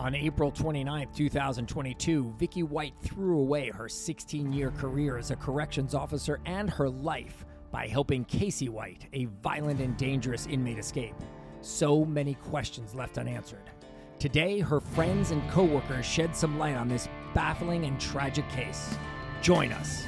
On April 29, 2022, Vicky White threw away her 16 year career as a corrections officer and her life by helping Casey White, a violent and dangerous inmate, escape. So many questions left unanswered. Today, her friends and coworkers shed some light on this baffling and tragic case. Join us.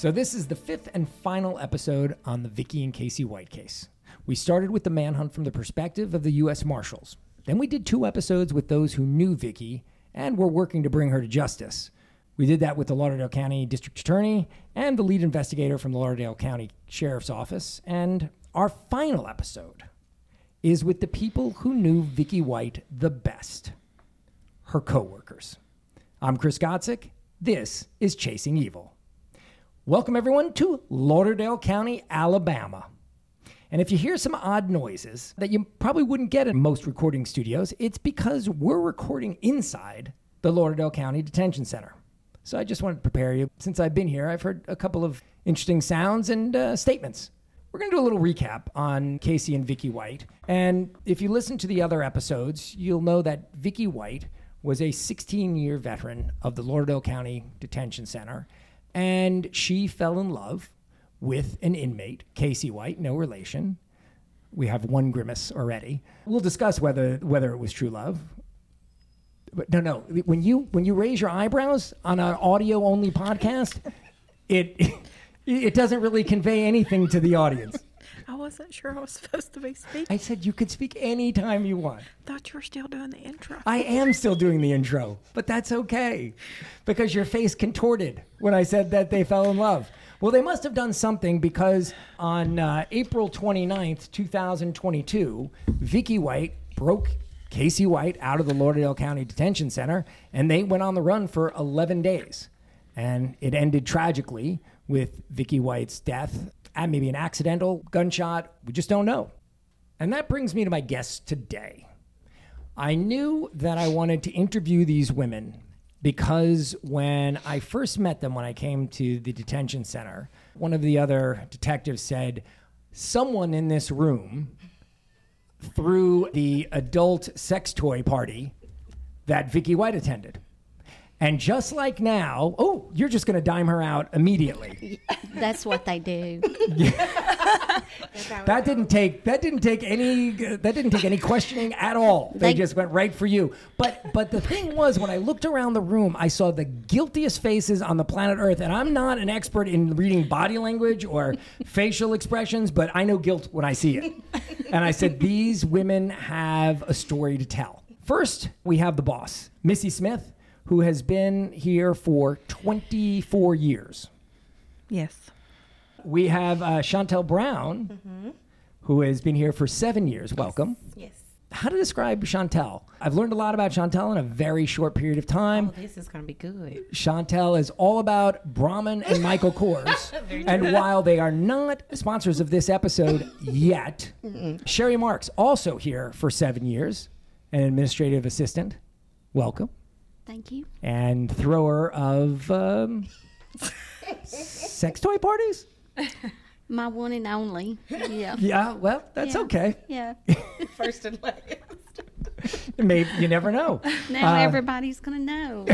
So, this is the fifth and final episode on the Vicky and Casey White case. We started with the manhunt from the perspective of the U.S. Marshals. Then we did two episodes with those who knew Vicky and were working to bring her to justice. We did that with the Lauderdale County District Attorney and the lead investigator from the Lauderdale County Sheriff's Office. And our final episode is with the people who knew Vicky White the best her coworkers. I'm Chris Gotzik. This is Chasing Evil. Welcome, everyone, to Lauderdale County, Alabama. And if you hear some odd noises that you probably wouldn't get in most recording studios, it's because we're recording inside the Lauderdale County Detention Center. So I just wanted to prepare you. Since I've been here, I've heard a couple of interesting sounds and uh, statements. We're going to do a little recap on Casey and Vicky White. And if you listen to the other episodes, you'll know that Vicky White was a 16 year veteran of the Lauderdale County Detention Center and she fell in love with an inmate, Casey White, no relation. We have one grimace already. We'll discuss whether whether it was true love. But no, no. When you when you raise your eyebrows on an audio only podcast, it it doesn't really convey anything to the audience. I wasn't sure I was supposed to be speaking. I said you could speak anytime you want. thought you were still doing the intro. I am still doing the intro, but that's okay because your face contorted when I said that they fell in love. Well, they must have done something because on uh, April 29th, 2022, Vicky White broke Casey White out of the Lauderdale County Detention Center and they went on the run for 11 days. And it ended tragically with Vicky White's death and maybe an accidental gunshot. We just don't know. And that brings me to my guest today. I knew that I wanted to interview these women because when I first met them, when I came to the detention center, one of the other detectives said, Someone in this room threw the adult sex toy party that Vicky White attended. And just like now, oh, you're just going to dime her out immediately. That's what they do. That didn't take that didn't take any that didn't take any questioning at all. They, They- just went right for you. But but the thing was when I looked around the room, I saw the guiltiest faces on the planet Earth. And I'm not an expert in reading body language or facial expressions, but I know guilt when I see it. And I said these women have a story to tell. First, we have the boss, Missy Smith, who has been here for 24 years. Yes. We have uh, Chantel Brown, who has been here for seven years. Welcome. Yes. How to describe Chantel? I've learned a lot about Chantel in a very short period of time. Oh, this is going to be good. Chantel is all about Brahmin and Michael Kors. and while they are not sponsors of this episode yet, Sherry Marks, also here for seven years, an administrative assistant. Welcome. Thank you. And thrower of um, sex toy parties? My one and only. Yeah. Yeah, well, that's Yeah. okay. Yeah. First and last. Maybe you never know. Now Uh, everybody's going to know.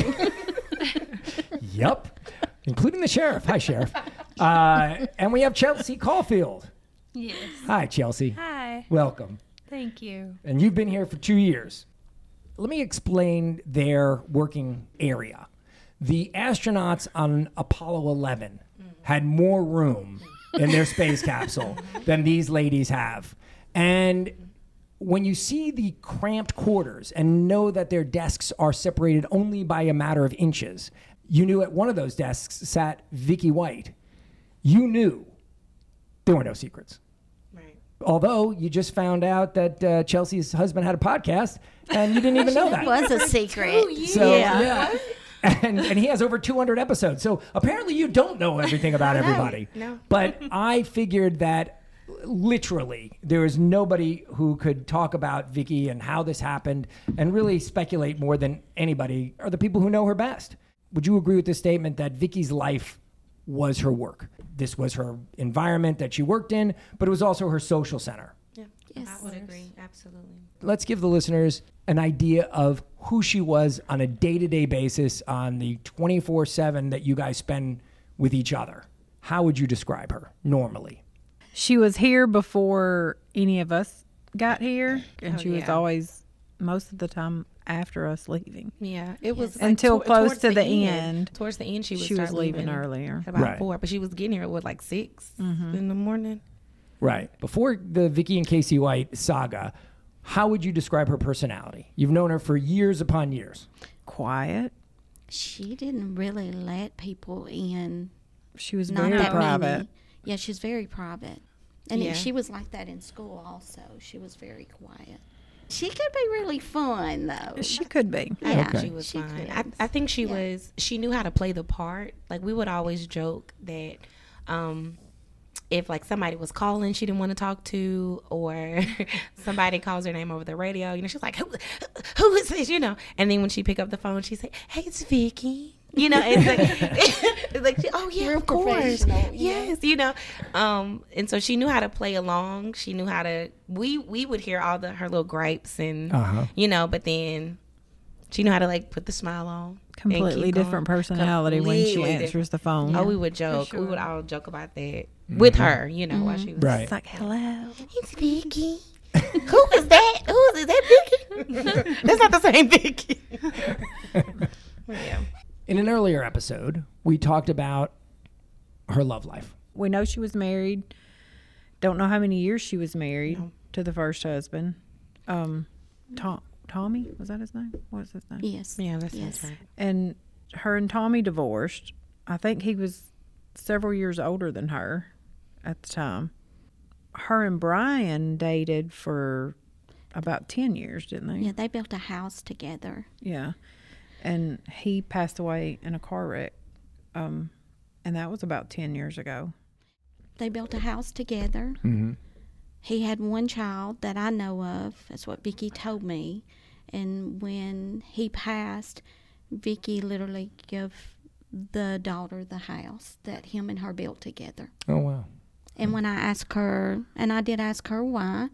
Yep, including the sheriff. Hi, sheriff. Uh, and we have Chelsea Caulfield. Yes. Hi, Chelsea. Hi. Welcome. Thank you. And you've been here for two years. Let me explain their working area. The astronauts on Apollo 11 had more room in their space capsule than these ladies have. And when you see the cramped quarters and know that their desks are separated only by a matter of inches, you knew at one of those desks sat Vicky White. You knew there were no secrets. Right. Although you just found out that uh, Chelsea's husband had a podcast and you didn't even know that. It was a secret. So yeah. yeah. And, and he has over 200 episodes. So apparently you don't know everything about everybody. no. But I figured that literally there is nobody who could talk about Vicky and how this happened and really speculate more than anybody are the people who know her best. Would you agree with this statement that Vicky's life was her work? This was her environment that she worked in, but it was also her social center. Yeah. Yes. I would agree. Absolutely. let's give the listeners an idea of who she was on a day-to-day basis on the 24/7 that you guys spend with each other. How would you describe her normally? She was here before any of us got here, and Oh, she was yeah. always most of the time after us leaving. Yeah, it was Until tor- close to the end. Towards the end, she would She was leaving leaving earlier. about Right. four, but she was getting here at what like 6 Mm-hmm. in the morning. Right. Before the Vicky and Casey White saga, how would you describe her personality? You've known her for years upon years. Quiet. She didn't really let people in. She was Not very that private. many. Yeah, she's very private. And it- Yeah. she was like that in school also. She was very quiet. She could be really fun though. She could be. yeah, Okay. She was she fine. could. I, I think she Yeah. was. She knew how to play the part. Like we would always joke that, um, if like somebody was calling she didn't want to talk to, or somebody calls her name over the radio, you know, she's like, "Who, who is this?" You know, and then when she pick up the phone, she say, "Hey, it's Vicky." You know, it's like, it's like, oh yeah, Real of course, yeah. yes, you know, um, and so she knew how to play along. She knew how to. We we would hear all the her little gripes and Uh-huh. you know, but then she knew how to like put the smile on. Completely different going. personality when she answers different. the phone. Oh, we would joke. We would all joke about that with her, you know, while she was Right. It's like, hello. It's Vicky. Who is that? Who is, is that Vicky? That's not the same Vicky. yeah. In an earlier episode, we talked about her love life. We know she was married. Don't know how many years she was married to the first husband. Um, Tom, Tommy was that his name? What was his name? yes. Yeah, that's sounds Yes. right. And her and Tommy divorced. I think he was several years older than her at the time. Her and Brian dated for about ten years, didn't they? Yeah, they built a house together. Yeah. And he passed away in a car wreck. Um, and that was about 10 years ago. They built a house together. Mm-hmm. He had one child that I know of. That's what Vicky told me. And when he passed, Vicky literally gave the daughter the house that him and her built together. Oh wow. And when I asked her, and I did ask her why,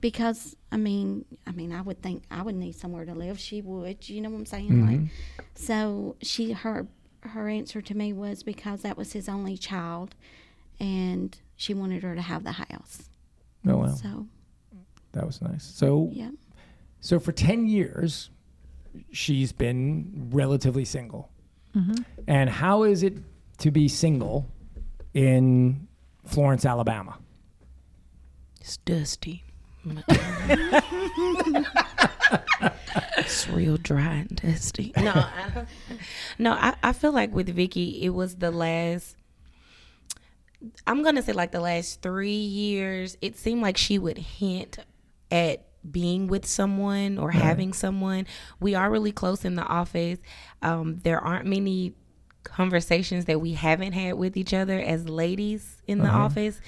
because I mean, I mean, I would think I would need somewhere to live. She would, you know what I'm saying? Mm-hmm. Like, so she her her answer to me was because that was his only child, and she wanted her to have the house. Oh wow. So That was nice. So yeah, so for 10 years she's been relatively single. Mm-hmm. And how is it to be single in Florence, Alabama? It's dusty. it's real dry and dusty. No, I, no, I, I feel like with Vicky, it was the last. I'm gonna say like the last three years. It seemed like she would hint at being with someone or having someone. We are really close in the office. Um, there aren't many conversations that we haven't had with each other as ladies in the office.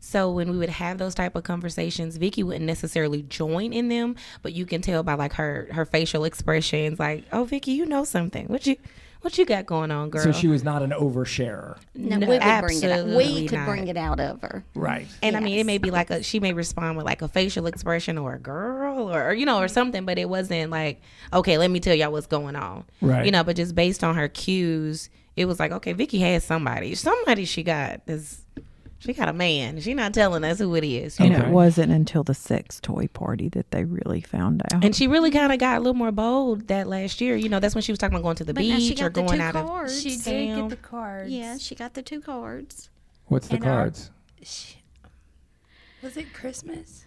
So when we would have those type of conversations, Vicky wouldn't necessarily join in them, but you can tell by like her her facial expressions, like, "Oh, Vicky, you know something. What you what you got going on, girl?" So she was not an oversharer. no, No, we would bring it out. We could not. bring it out of her. Right. And I mean, it may be like a she may respond with like a facial expression or a girl or, or, you know or mm-hmm. something, but it wasn't like okay, let me tell y'all what's going on, Right. You know, but just based on her cues, it was like okay, Vicky has somebody, somebody she got is She got a man. She not telling us who it is. you And know? Okay. it wasn't until the sex toy party that they really found out. And she really kind of got a little more bold that last year. You know, that's when she was talking about going to the But now she beach or the going two out of. cards. She did Damn. get the cards. Yeah, she got the two cards. What's the And our- cards? She, was it Christmas?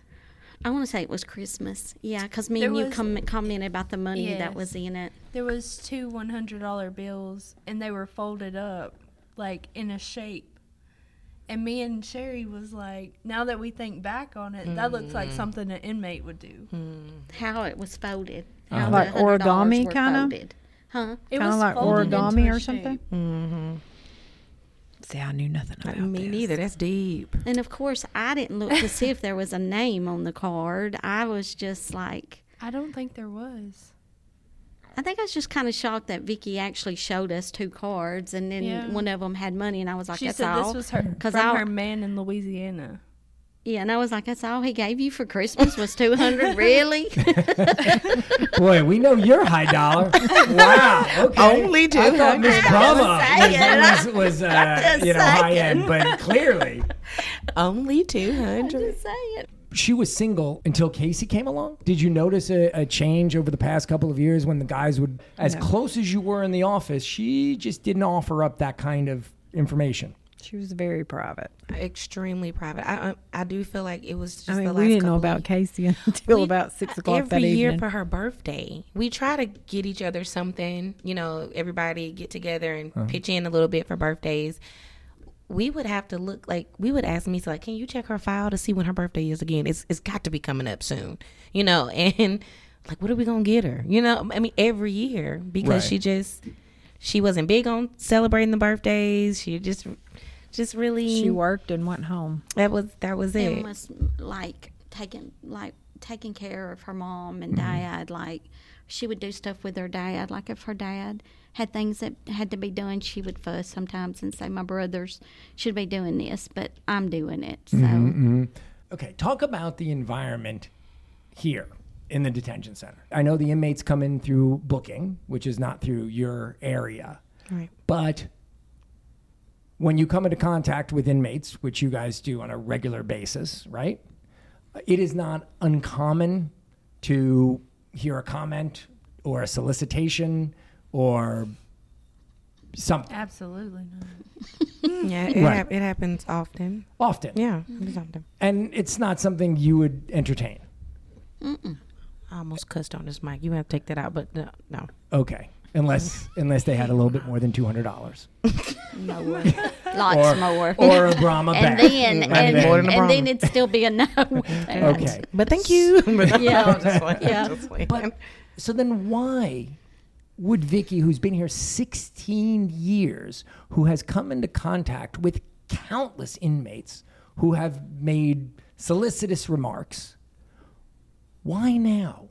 I want to say it was Christmas. Yeah, because me There and you was- com- commented about the money that was in it. There was two one hundred dollar bills, and they were folded up like in a shape. And me and Sherry was like, now that we think back on it, that looks like something an inmate would do. How it was folded. Uh-huh. How Like origami kinda? folded. Huh? It Kinda was like origami or something? Mm-hmm. See, I knew nothing about it. Me this. neither. That's deep. And of course, I didn't look to see if there was a name on the card. I was just like, I don't think there was. I think I was just kind of shocked that Vicky actually showed us two cards, and then Yeah. one of them had money, and I was like, She "That's said all." this was her 'Cause from I'll- her man in Louisiana. yeah, and I was like, "That's all he gave you for Christmas was two hundred, really?" Boy, we know you're high dollar. wow. Okay. Only I thought Miss 200. Brahmin saying. was, was, was uh, you know high end, but clearly Only two hundred. Just saying. She was single until Casey came along. Did you notice a, a change over the past couple of years when the guys would, as close as you were in the office, she just didn't offer up that kind of information. She was very private. Extremely private. I I, I do feel like it was just. I the mean, last we didn't know about Casey until We- about six o'clock Every that year for her birthday, we try to get each other something. You know, everybody get together and Uh-huh. pitch in a little bit for birthdays. We would have to look like we would ask me, so like, can you check her file to see when her birthday is again? It's it's got to be coming up soon, you know. And like, what are we gonna get her? You know, I mean, every year because Right. she just she wasn't big on celebrating the birthdays. She just just really she worked and went home. that was that was it. and was like taking like taking care of her mom Mm-hmm. and dad like she would do stuff with her dad like if her dad had things that had to be done she would fuss sometimes and say my brothers should be doing this but i'm doing it so Mm-hmm. Okay, talk about the environment here in the detention center. I know the inmates come in through booking, which is not through your area. Right. But when you come into contact with inmates, which you guys do on a regular basis, right? It is not uncommon to hear a comment or a solicitation or something Absolutely not. Yeah, it, Right. hap- it happens often. often. Yeah, it happens often. And it's not something you would entertain. I almost cussed on this mic. You have to take that out, but no, no. Okay. Unless unless they had a little bit more than two hundred dollars. more lots Or- more Or a Brahmin and bag. then And and, then- More than a and then it'd still be a no Okay. But thank you. But Yeah. I'm just playing, Yeah. just playing. But so then why would Vicky, who's been here 16 years, who has come into contact with countless inmates who have made solicitous remarks, why now?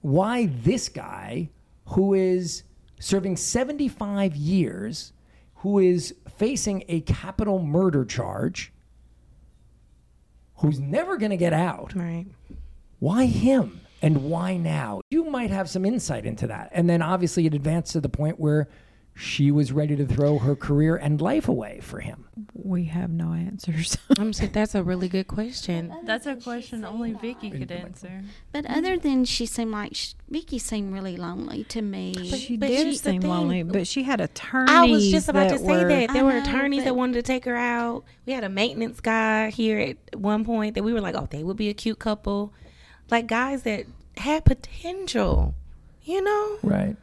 Why this guy who is serving 75 years, who is facing a capital murder charge, who's never going to get out? right. Why him and why now? You might have some insight into that. And then obviously it advanced to the point where she was ready to throw her career and life away for him. We have no answers. I'm saying that's a really good question. That's a question only Vicky could answer. but other than she seemed like sh vicky seemed really lonely to me she but did she's seem lonely, but she had attorneys. I was just about to say were- that there I were know, attorneys that wanted to take her out. We had a maintenance guy here at one point that we were like, oh, they would be a cute couple, like guys that had potential. You know, Right.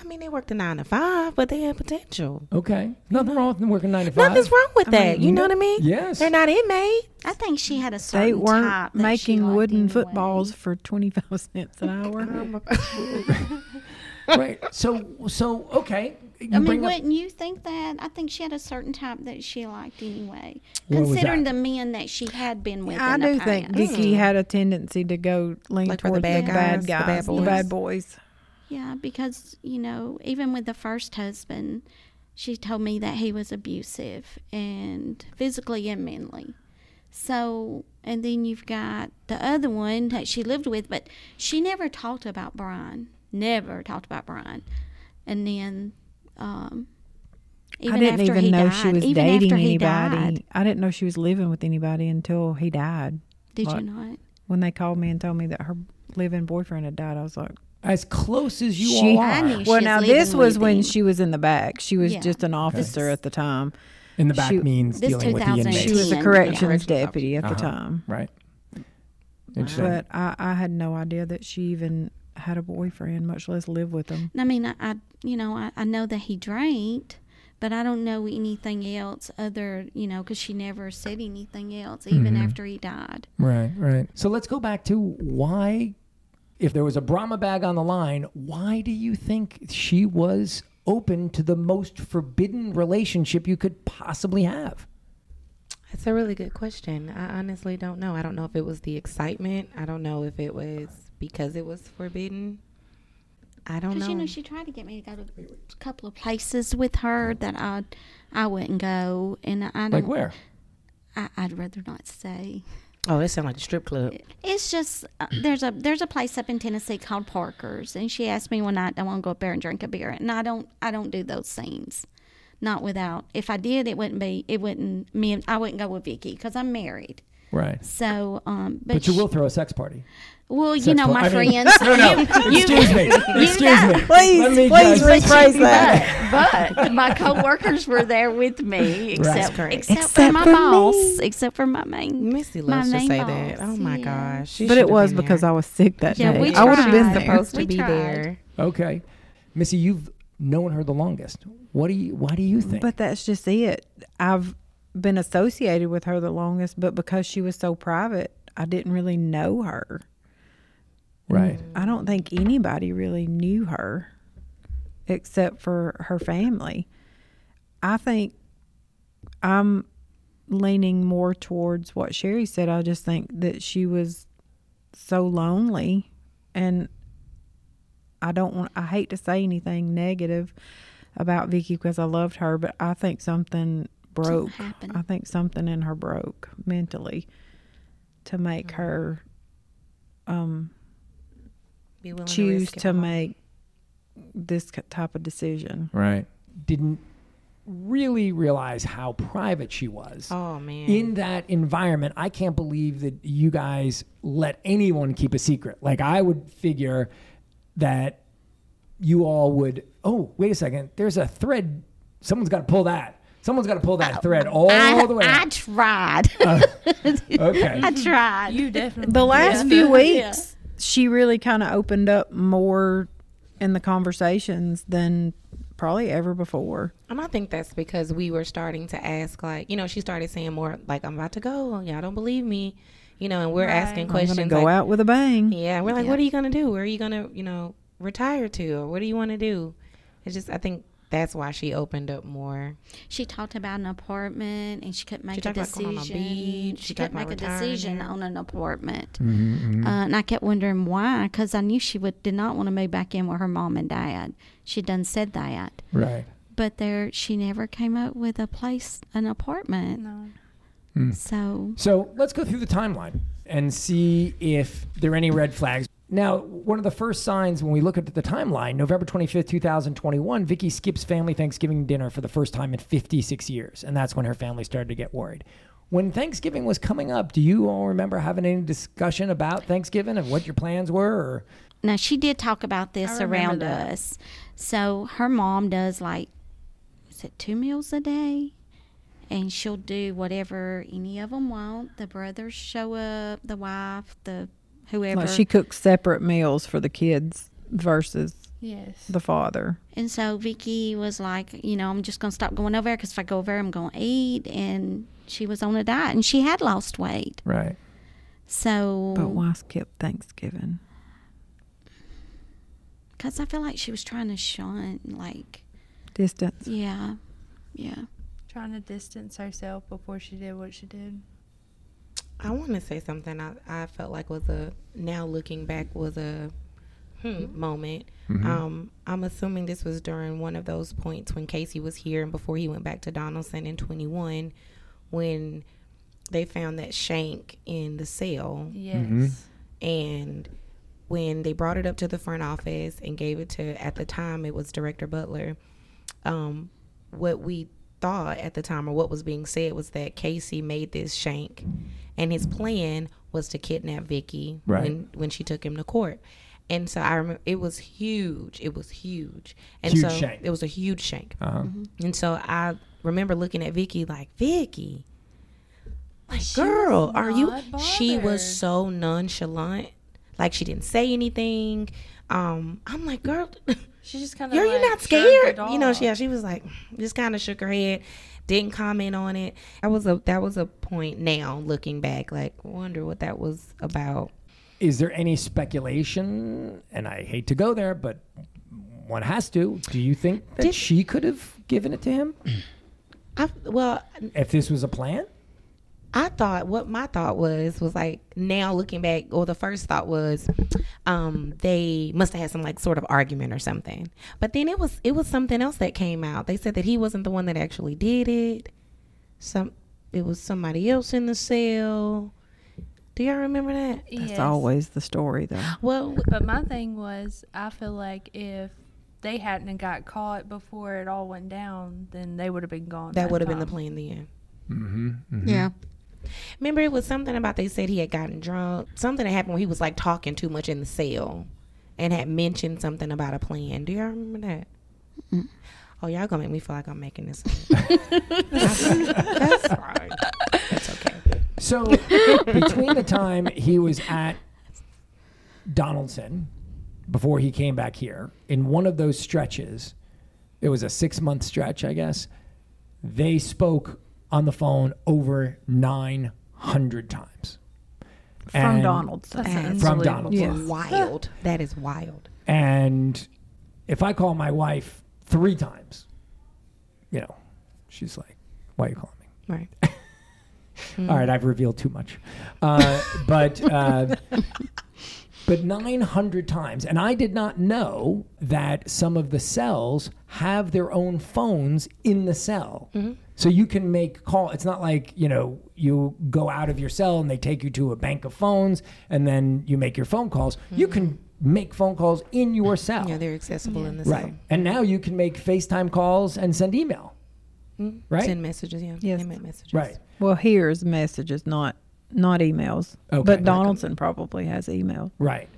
I mean, they worked a nine to five, but they had potential. Okay. Nothing wrong with working nine to five. Nothing's wrong with that. you know what I mean? Yes. They're not inmates. i think she had a They certain type weren't that she making liked wooden anyway. footballs for twenty five cents an hour. right. So so okay. You I mean, bring up- wouldn't you think that? I think she had a certain type that she liked anyway. What was Considering that? the men that she had been with. I in do the think past. Vicky mm. had a tendency to go lean Like for the toward bad the guys, bad the guys, bad the bad boys. Yeah, because, you know, even with the first husband, she told me that he was abusive and physically and mentally. So, and then you've got the other one that she lived with, but she never talked about Brian. Never talked about Brian. And then, um, Even I didn't after even he know died, she was dating anybody. died. I didn't know she was living with anybody until he died. Did What? you not? When they called me and told me that her living boyfriend had died, I was like, As close as you She- all are. knew "Well, now living this was with when she was in the back. She was Yeah. just an officer at the time. In the back she- means dealing with the inmates. She was a corrections Corrections deputy at the Uh-huh. time. Right. Interesting. But I, I had no idea that she even had a boyfriend, much less live with him. I mean, I, I you know, I, I know that he drank, but I don't know anything else other, you know, because she never said anything else, even Mhm. after he died. Right, right. So let's go back to why, if there was a Brahmin bag on the line, why do you think she was open to the most forbidden relationship you could possibly have? That's a really good question. I honestly don't know. I don't know if it was the excitement. I don't know if it was because it was forbidden. I don't Because know. you know, she tried to get me to go to a couple of places with her that I, I wouldn't go, and I don't. Like where? I, I'd rather not say. Oh, it sounds like a strip club. It's just uh, there's a there's a place up in Tennessee called Parker's, and she asked me one night, "I want to go up there and drink a beer," and I don't I don't do those scenes, not without. If I did, it wouldn't be it wouldn't me and I wouldn't go with Vicky because I'm married. Right. So, um, but, But you sh- will throw a sex party. Well, you know, my I mean- friends. No, no. you- you- Excuse me. Excuse me. Please, Let me please just- rephrase that. but, but my coworkers were there with me, except correct. except, Except for my for boss, me. except for my main. Missy My loves to say boss, that. Oh my yeah. gosh. She But it was because there. I was sick that Yeah, day. we I would have been tried. there. supposed to We be tried. there. Okay. Missy, you've known her the longest. What do you why do you think? But that's just it. I've been associated with her the longest, but because she was so private, I didn't really know her. Right. I don't think anybody really knew her except for her family. I think I'm leaning more towards what Sherry said. I just think that she was so lonely and I don't want I hate to say anything negative about Vicky because I loved her, but I think something broke. happened. I think something in her broke mentally to make her um Be willing choose risk it to make this type of decision. Right. Didn't really realize how private she was. Oh man. in that environment, I can't believe that you guys let anyone keep a secret. Like I would figure that you all would. Oh, wait a second. There's a thread. Someone's got to pull that. Someone's got to pull that oh. thread all I, the way. I up. tried. Uh, okay. I tried. You definitely. The last did. few Yeah. weeks, she really kind of opened up more in the conversations than probably ever before. And I think that's because we were starting to ask, like, you know, she started saying more, like, I'm about to go. Y'all don't believe me. You know, and we're Right. asking I'm questions. to go like, out with a bang. Yeah, we're like, Yeah. what are you going to do? Where are you going to, you know, retire to? Or what do you want to do? It's just, I think that's why she opened up more. She talked about an apartment, and she couldn't make a talked about decision. going on a beach. She She couldn't talked make a decision on an apartment, Mm-hmm, uh, and I kept wondering why. Because I knew she would did not want to move back in with her mom and dad. She done said that, Right. but there she never came up with a place, an apartment. No. So So let's go through the timeline and see if there are any red flags. Now, one of the first signs when we look at the timeline, November 25th, 2021, Vicky skips family Thanksgiving dinner for the first time in 56 years. And that's when her family started to get worried. When Thanksgiving was coming up, do you all remember having any discussion about Thanksgiving and what your plans were? Or now she did talk about this around that. us. So her mom does like, is it two meals a day? And she'll do whatever any of them want. The brothers show up, the wife, the whoever. Like she cooks separate meals for the kids versus Yes. the father. And so Vicky was like, you know, I'm just going to stop going over there because if I go over there, I'm going to eat. And she was on a diet and she had lost weight. right. So, But why skip Thanksgiving? because I feel like she was trying to shun, like, Distance. yeah, yeah. Trying to distance herself before she did what she did. I want to say something I, I felt like was a, now looking back, was a hmm, moment. Um, I'm assuming this was during one of those points when Casey was here and before he went back to Donaldson in 21 when they found that shank in the cell. Yes. And when they brought it up to the front office and gave it to, at the time, it was Director Butler, um, what we thought at the time, or what was being said, was that Casey made this shank, and his plan was to kidnap Vicky Right. when when she took him to court. And so I remember it was huge. It was huge, and Huge so shank. it was a huge shank. Uh-huh. And so I remember looking at Vicky like Vicky, like She girl, are you? not She was so nonchalant, like she didn't say anything. Um, I'm like, girl, She just kind of. are you like, not scared? You know, she, yeah, she was like, just kind of shook her head, didn't comment on it. That was a that was a point. Now looking back, like, wonder what that was about. Is there any speculation? And I hate to go there, but one has to. Do you think that Did- she could have given it to him I well, if this was a plan? I thought what my thought was was like now looking back, or the first thought was, um, they must have had some like sort of argument or something. But then it was it was something else that came out. They said that he wasn't the one that actually did it. Some it was somebody else in the cell. Do y'all remember that? That's always the story, though. Well, But my thing was, I feel like if they hadn't got caught before it all went down, then they would have been gone. that by would have been the plan then. Mm-hmm. Yeah. Remember, it was something about they said he had gotten drunk. Something that happened when he was like talking too much in the cell, and had mentioned something about a plan. Do y'all remember that? Oh, y'all gonna make me feel like I'm making this. Up. That's fine. That's okay. So between the time he was at Donaldson before he came back here, in one of those stretches, it was a six month stretch, I guess. They spoke on the phone over nine hundred times. From And- Donaldson. That's And From unbelievable. Donaldson. Yes. Wild. That is wild. And if I call my wife three times, you know, she's like, "Why are you calling me?" Right. All right, I've revealed too much, uh, but uh, but nine hundred times, and I did not know that some of the cells have their own phones in the cell, so you can make call. It's not like you know you go out of your cell and they take you to a bank of phones and then you make your phone calls. You can mm-hmm. make phone calls in your cell, Yeah, they're accessible in the cell. right? And now you can make FaceTime calls and send email, mm-hmm. right? Send messages. Yeah. Yes. They make messages. right. Well, here's messages, not not emails. Okay. But Donaldson probably has email. Right.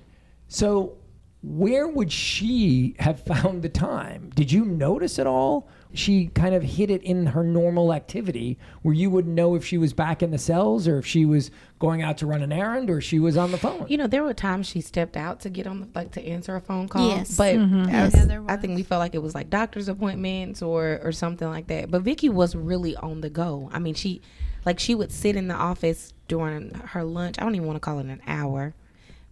So, where would she have found the time? Did you notice at all? She kind of hid it in her normal activity where you wouldn't know if she was back in the cells or if she was going out to run an errand or she was on the phone. You know, there were times she stepped out to get on the like to answer a phone call. Yes. But Mm-hmm. as- Yeah, I think we felt like it was like doctor's appointments or or something like that. But Vicky was really on the go. I mean, she like she would sit in the office during her lunch. I don't even want to call it an hour.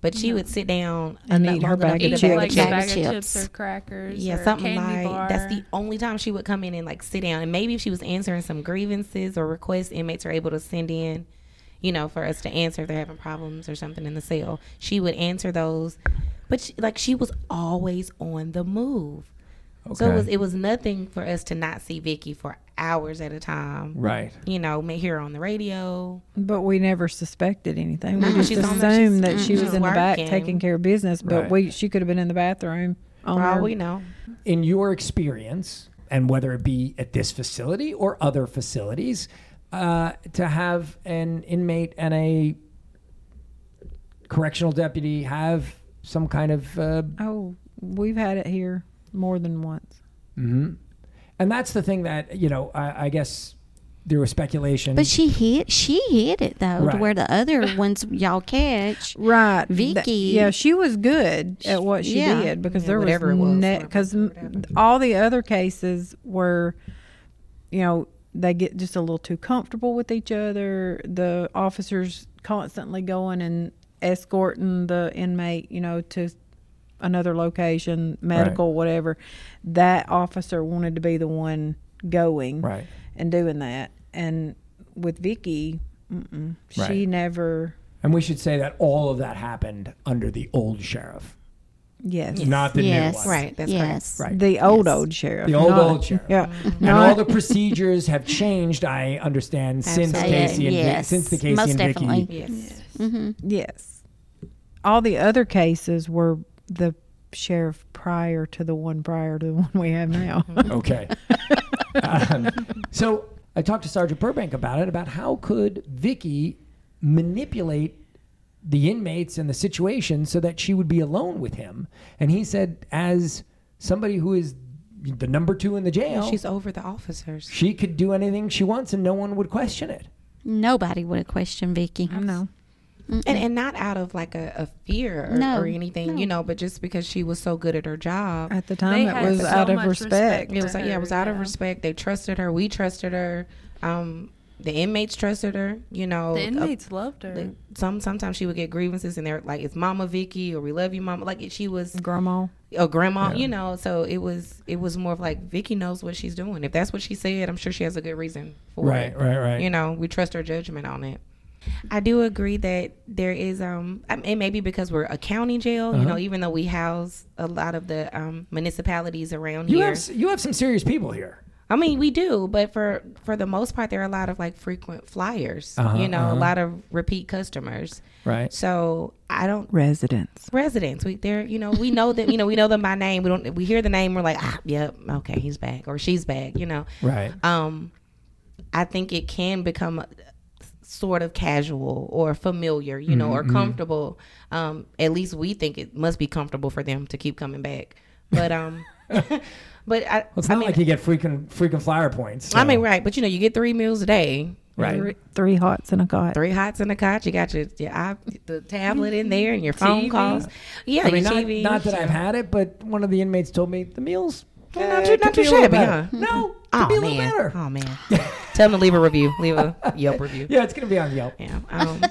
But she would sit down And eat her bag of eat chips. bag of like a bag of Chips. chips or crackers. Yeah, or something candy like bar. that's the only time she would come in and like sit down. And maybe if she was answering some grievances or requests inmates are able to send in, you know, for us to answer if they're having problems or something in the cell, she would answer those. But she, like she was always on the move. So it was it was nothing for us to not see Vicky for hours at a time. right. You know, may hear her on the radio. But we never suspected anything. No, we just she's on there, assumed she's- that she was in the back taking care of business. But Right. we she could have been in the bathroom. On For all her- we know. In your experience, and whether it be at this facility or other facilities, uh, to have an inmate and a correctional deputy have some kind of uh, Oh, we've had it here more than once. hmm And that's the thing that you know. I, I guess there was speculation. But she hit she hit it though, Right. where the other ones y'all catch. Right, Th- Vicky- yeah, she was good at what she Yeah. did because Yeah, there was was, because whatever- all the other cases were, you know, they get just a little too comfortable with each other. The officers constantly going and escorting the inmate, you know, to another location, medical, whatever. That officer wanted to be the one going right. and doing that, and with Vicky, mm-mm, she Right. never. And we should say that all of that happened under the old sheriff, Yes. not the yes. new one. Right, that's yes. Right. The old Yes. old sheriff. The old, not- old sheriff. Yeah. And all the procedures have changed. I understand since Absolutely. Casey and Vic- Yes. since the Casey Most and Vicky. definitely. Yes. Mm-hmm. yes. All the other cases were the sheriff prior to the one prior to the one we have now. Okay. um, So I talked to Sergeant Burbank about it, about how could Vicky manipulate the inmates and the situation so that she would be alone with him. And he said, as somebody who is the number two in the jail, She's over the officers. she could do anything she wants and no one would question it. Nobody would have questioned Vicky. I know. And, and not out of like a, a fear or, No, or anything, you know, but just because she was so good at her job. At the They time, it was so out of much respect. It was like, yeah, it was out of respect. They trusted her. We trusted her. Um, the inmates trusted her. You know, The Uh, inmates loved her. the- some sometimes she would get grievances, and they're like, "It's Mama Vicky," or "We love you, Mama." Like she was Grandma. a grandma, you know. So it was it was more of like Vicky knows what she's doing. If that's what she said, I'm sure she has a good reason for Right, it. Right, right, right. You know, we trust her judgment on it. I do agree that there is um I- it may be because we're a county jail, you know, even though we house a lot of the um municipalities around You here. have you have some serious people here. I mean, we do, but for for the most part, there are a lot of like frequent flyers. Uh-huh, you know, uh-huh. a lot of repeat customers. Right. So I don't Residents. residents. We they're you know we know them. You know we know them by name. We don't. We hear the name. We're like, ah, yep, okay, he's back or she's back. You know. Right. Um, I think it can become a- sort of casual or familiar, you know, Mm-hmm, or comfortable. Um, at least we think it must be comfortable for them to keep coming back. But um, but I, Well, it's I not mean, like you get freaking freaking flyer points. I mean, right, but you know, you get three meals a day. Right. Three, three hots and a cot. Three hots in a cot. You got your, your iP- the tablet in there and your phone TV. calls. Yeah, I mean, your not, TV. not that I've had it, but one of the inmates told me the meals. Eh, not too- not be too shabby, huh? No, could Oh be a little man. better. Oh man. Tell them to leave a review. Leave a Yelp review. Yeah, it's gonna be on Yelp. Yeah. Um,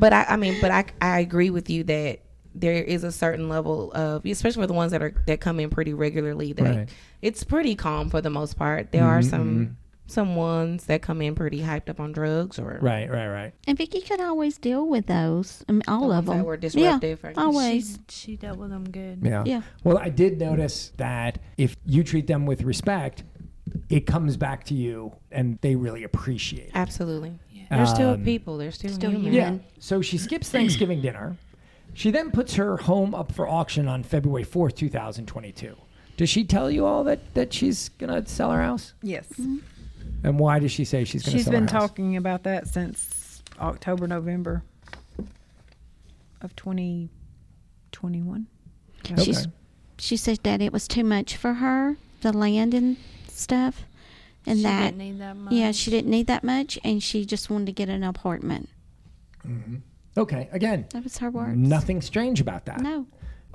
but I, I mean, but I, I agree with you that there is a certain level of, especially for the ones that are that come in pretty regularly, that Right. it's pretty calm for the most part. There are some some ones that come in pretty hyped up on drugs or Right, right, right. And Vicky could always deal with those. I mean, all The of ones that them. were disruptive, Yeah, right? always. She, she dealt with them good. Yeah. Yeah. Well, I did notice that if you treat them with respect, it comes back to you, and they really appreciate it. absolutely. They're still Um, people. They're still, Still human. human. Yeah. So she skips Thanksgiving dinner. She then puts her home up for auction on February 4th, 2022. Does she tell you all that, that she's going to sell her house? Yes. And why does she say she's going to She's sell been her house? talking about that since October, November of 2021. Okay. She's, she said that it was too much for her, the land and stuff. And she that, didn't need that much. yeah, she didn't need that much. And she just wanted to get an apartment. Mm-hmm. Okay. Again, That was her words. nothing strange about that. No.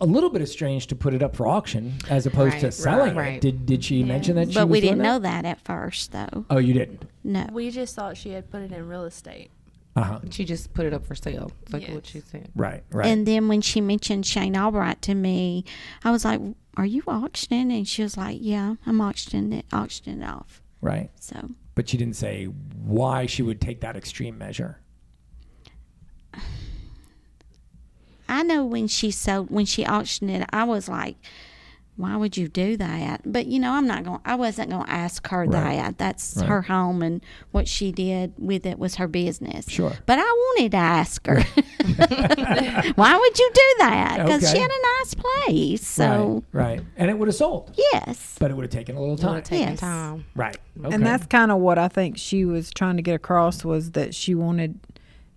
A little bit of strange to put it up for auction as opposed to selling right. it. Did did she mention that she But was we doing didn't that? know that at first, though. Oh, you didn't. No. We just thought she had put it in real estate. Uh huh. She just put it up for sale. It's like Yes. what she said. Right. Right. And then when she mentioned Shane Albright to me, I was like, "Are you auctioning?" And she was like, "Yeah, I'm auctioning it, auctioning it off." right. So But she didn't say why she would take that extreme measure. I know when she sold, when she auctioned it, I was like, "Why would you do that?" But you know, I'm not going. I wasn't going to ask her Right. that. That's Right. her home, and what she did with it was her business. Sure. But I wanted to ask her, "Why would you do that?" Because she had a nice place. So right. Right. And it would have sold, yes, but it would have taken a little time. would taken Yes. time. Right. Okay. And that's kind of what I think she was trying to get across was that she wanted.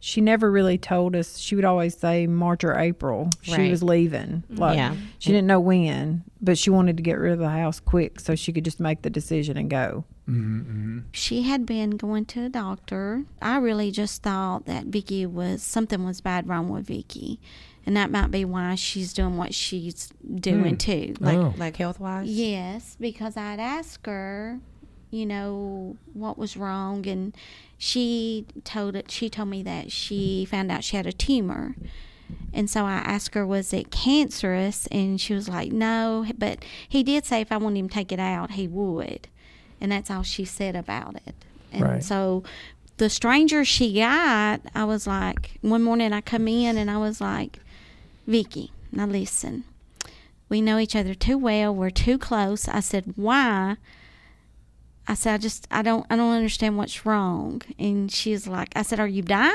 She never really told us. She would always say March or April she Right. was leaving. Mm-hmm. Like Yeah. she didn't know when, but she wanted to get rid of the house quick so she could just make the decision and go. Mm-hmm, mm-hmm. she had been going to a doctor. I really just thought that Vicky was something was bad wrong with Vicky, and that might be why she's doing what she's doing hmm. too. Like Oh. like health wise. Yes, because I'd ask her, you know, what was wrong, and she told it. She told me that she found out she had a tumor, and so I asked her, was it cancerous? And she was like, no, but he did say if I wanted him to take it out, he would, and that's all she said about it. And Right. so. The stranger she got, I was like, one morning I come in and I was like, Vicky, now listen we know each other too well we're too close i said why i said i just i don't i don't understand what's wrong and she's like i said are you dying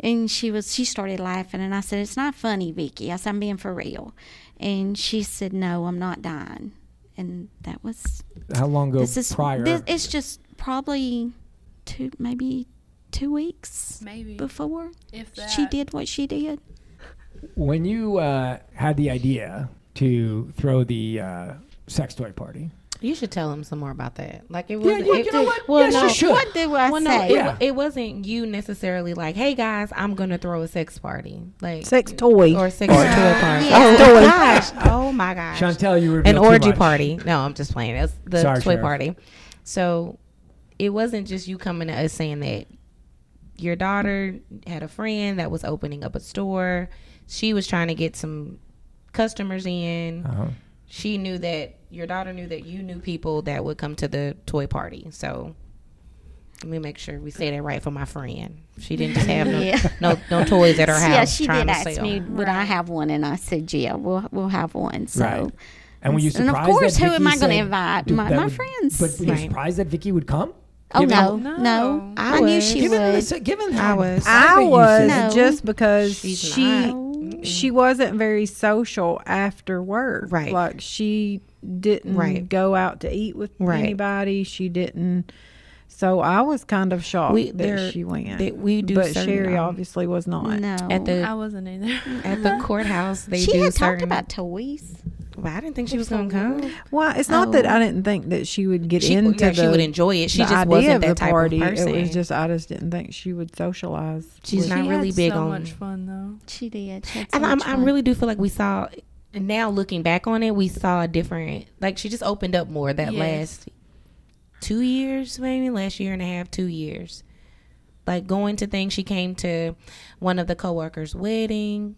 and she was she started laughing and i said it's not funny vicky i said i'm being for real and she said no i'm not dying and that was How long ago this is prior? this, it's just probably two, maybe two weeks Maybe before if that. she did what she did. When you uh, had the idea to throw the uh, sex toy party, You should tell him some more about that. Like it wasn't. you- it, you know what? Well, Yes, no. you should. What do I Well, no, say? it, Yeah. it wasn't you necessarily like, hey guys, I'm gonna throw a sex party, like Sex toy. or sex toy party. Yeah. Oh my gosh! Oh my gosh! Chantel, you were An revealed too orgy much. party. No, I'm just playing. It was the Sorry, toy Sheriff. party. So it wasn't just you coming to us saying that your daughter had a friend that was opening up a store. She was trying to get some customers in. Uh-huh. She knew that your daughter knew that you knew people that would come to the toy party. So let me make sure we say that right for my friend. She didn't just have no Yeah. no, no toys at her house yeah, she trying did to ask sell. me, would I have one? And I said, yeah, we'll we'll have one. So, Right. And were you And of course, that who am I gonna invite? My- my would- friends. But were you Right. surprised that Vicky would come? oh no, No. no, I I, knew she Given, would. the, given I how was. sad I that you was No. just because She's she not. She wasn't very social after work. Right. Like she didn't Right. go out to eat with Right. anybody. She didn't. So I was kind of shocked We- that there- she went. that we do but Sherry um, obviously was not. no, At the I wasn't either. at the courthouse, they she do had certain. talked about toys. But I didn't think she was gonna come. Well, it's not that Oh. I didn't think that she would get She, into yeah, the. she would enjoy it. She just wasn't that type party. of person. It was just I just didn't think she would socialize. She's not She really had big so on. much fun though. She did. She had so And I'm, I really do feel like we saw. Now looking back on it, we saw a different. Like she just opened up more that Yes. last two years, maybe last year and a half, two years. Like going to things. She came to one of the coworkers' wedding.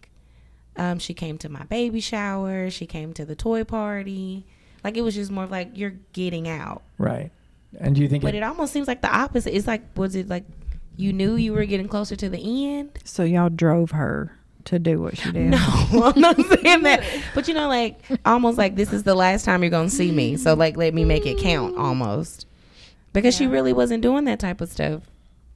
Um, she came to my baby shower. She came to the toy party. Like it was just more of like you're getting out. Right. And do you think But it, it almost seems like the opposite. It's like was it like you knew you were getting closer to the end? So y'all drove her to do what she did. No, I'm not saying that. But you know, like almost like this is the last time you're gonna see me. So like let me make it count almost. Because she really wasn't doing that type of stuff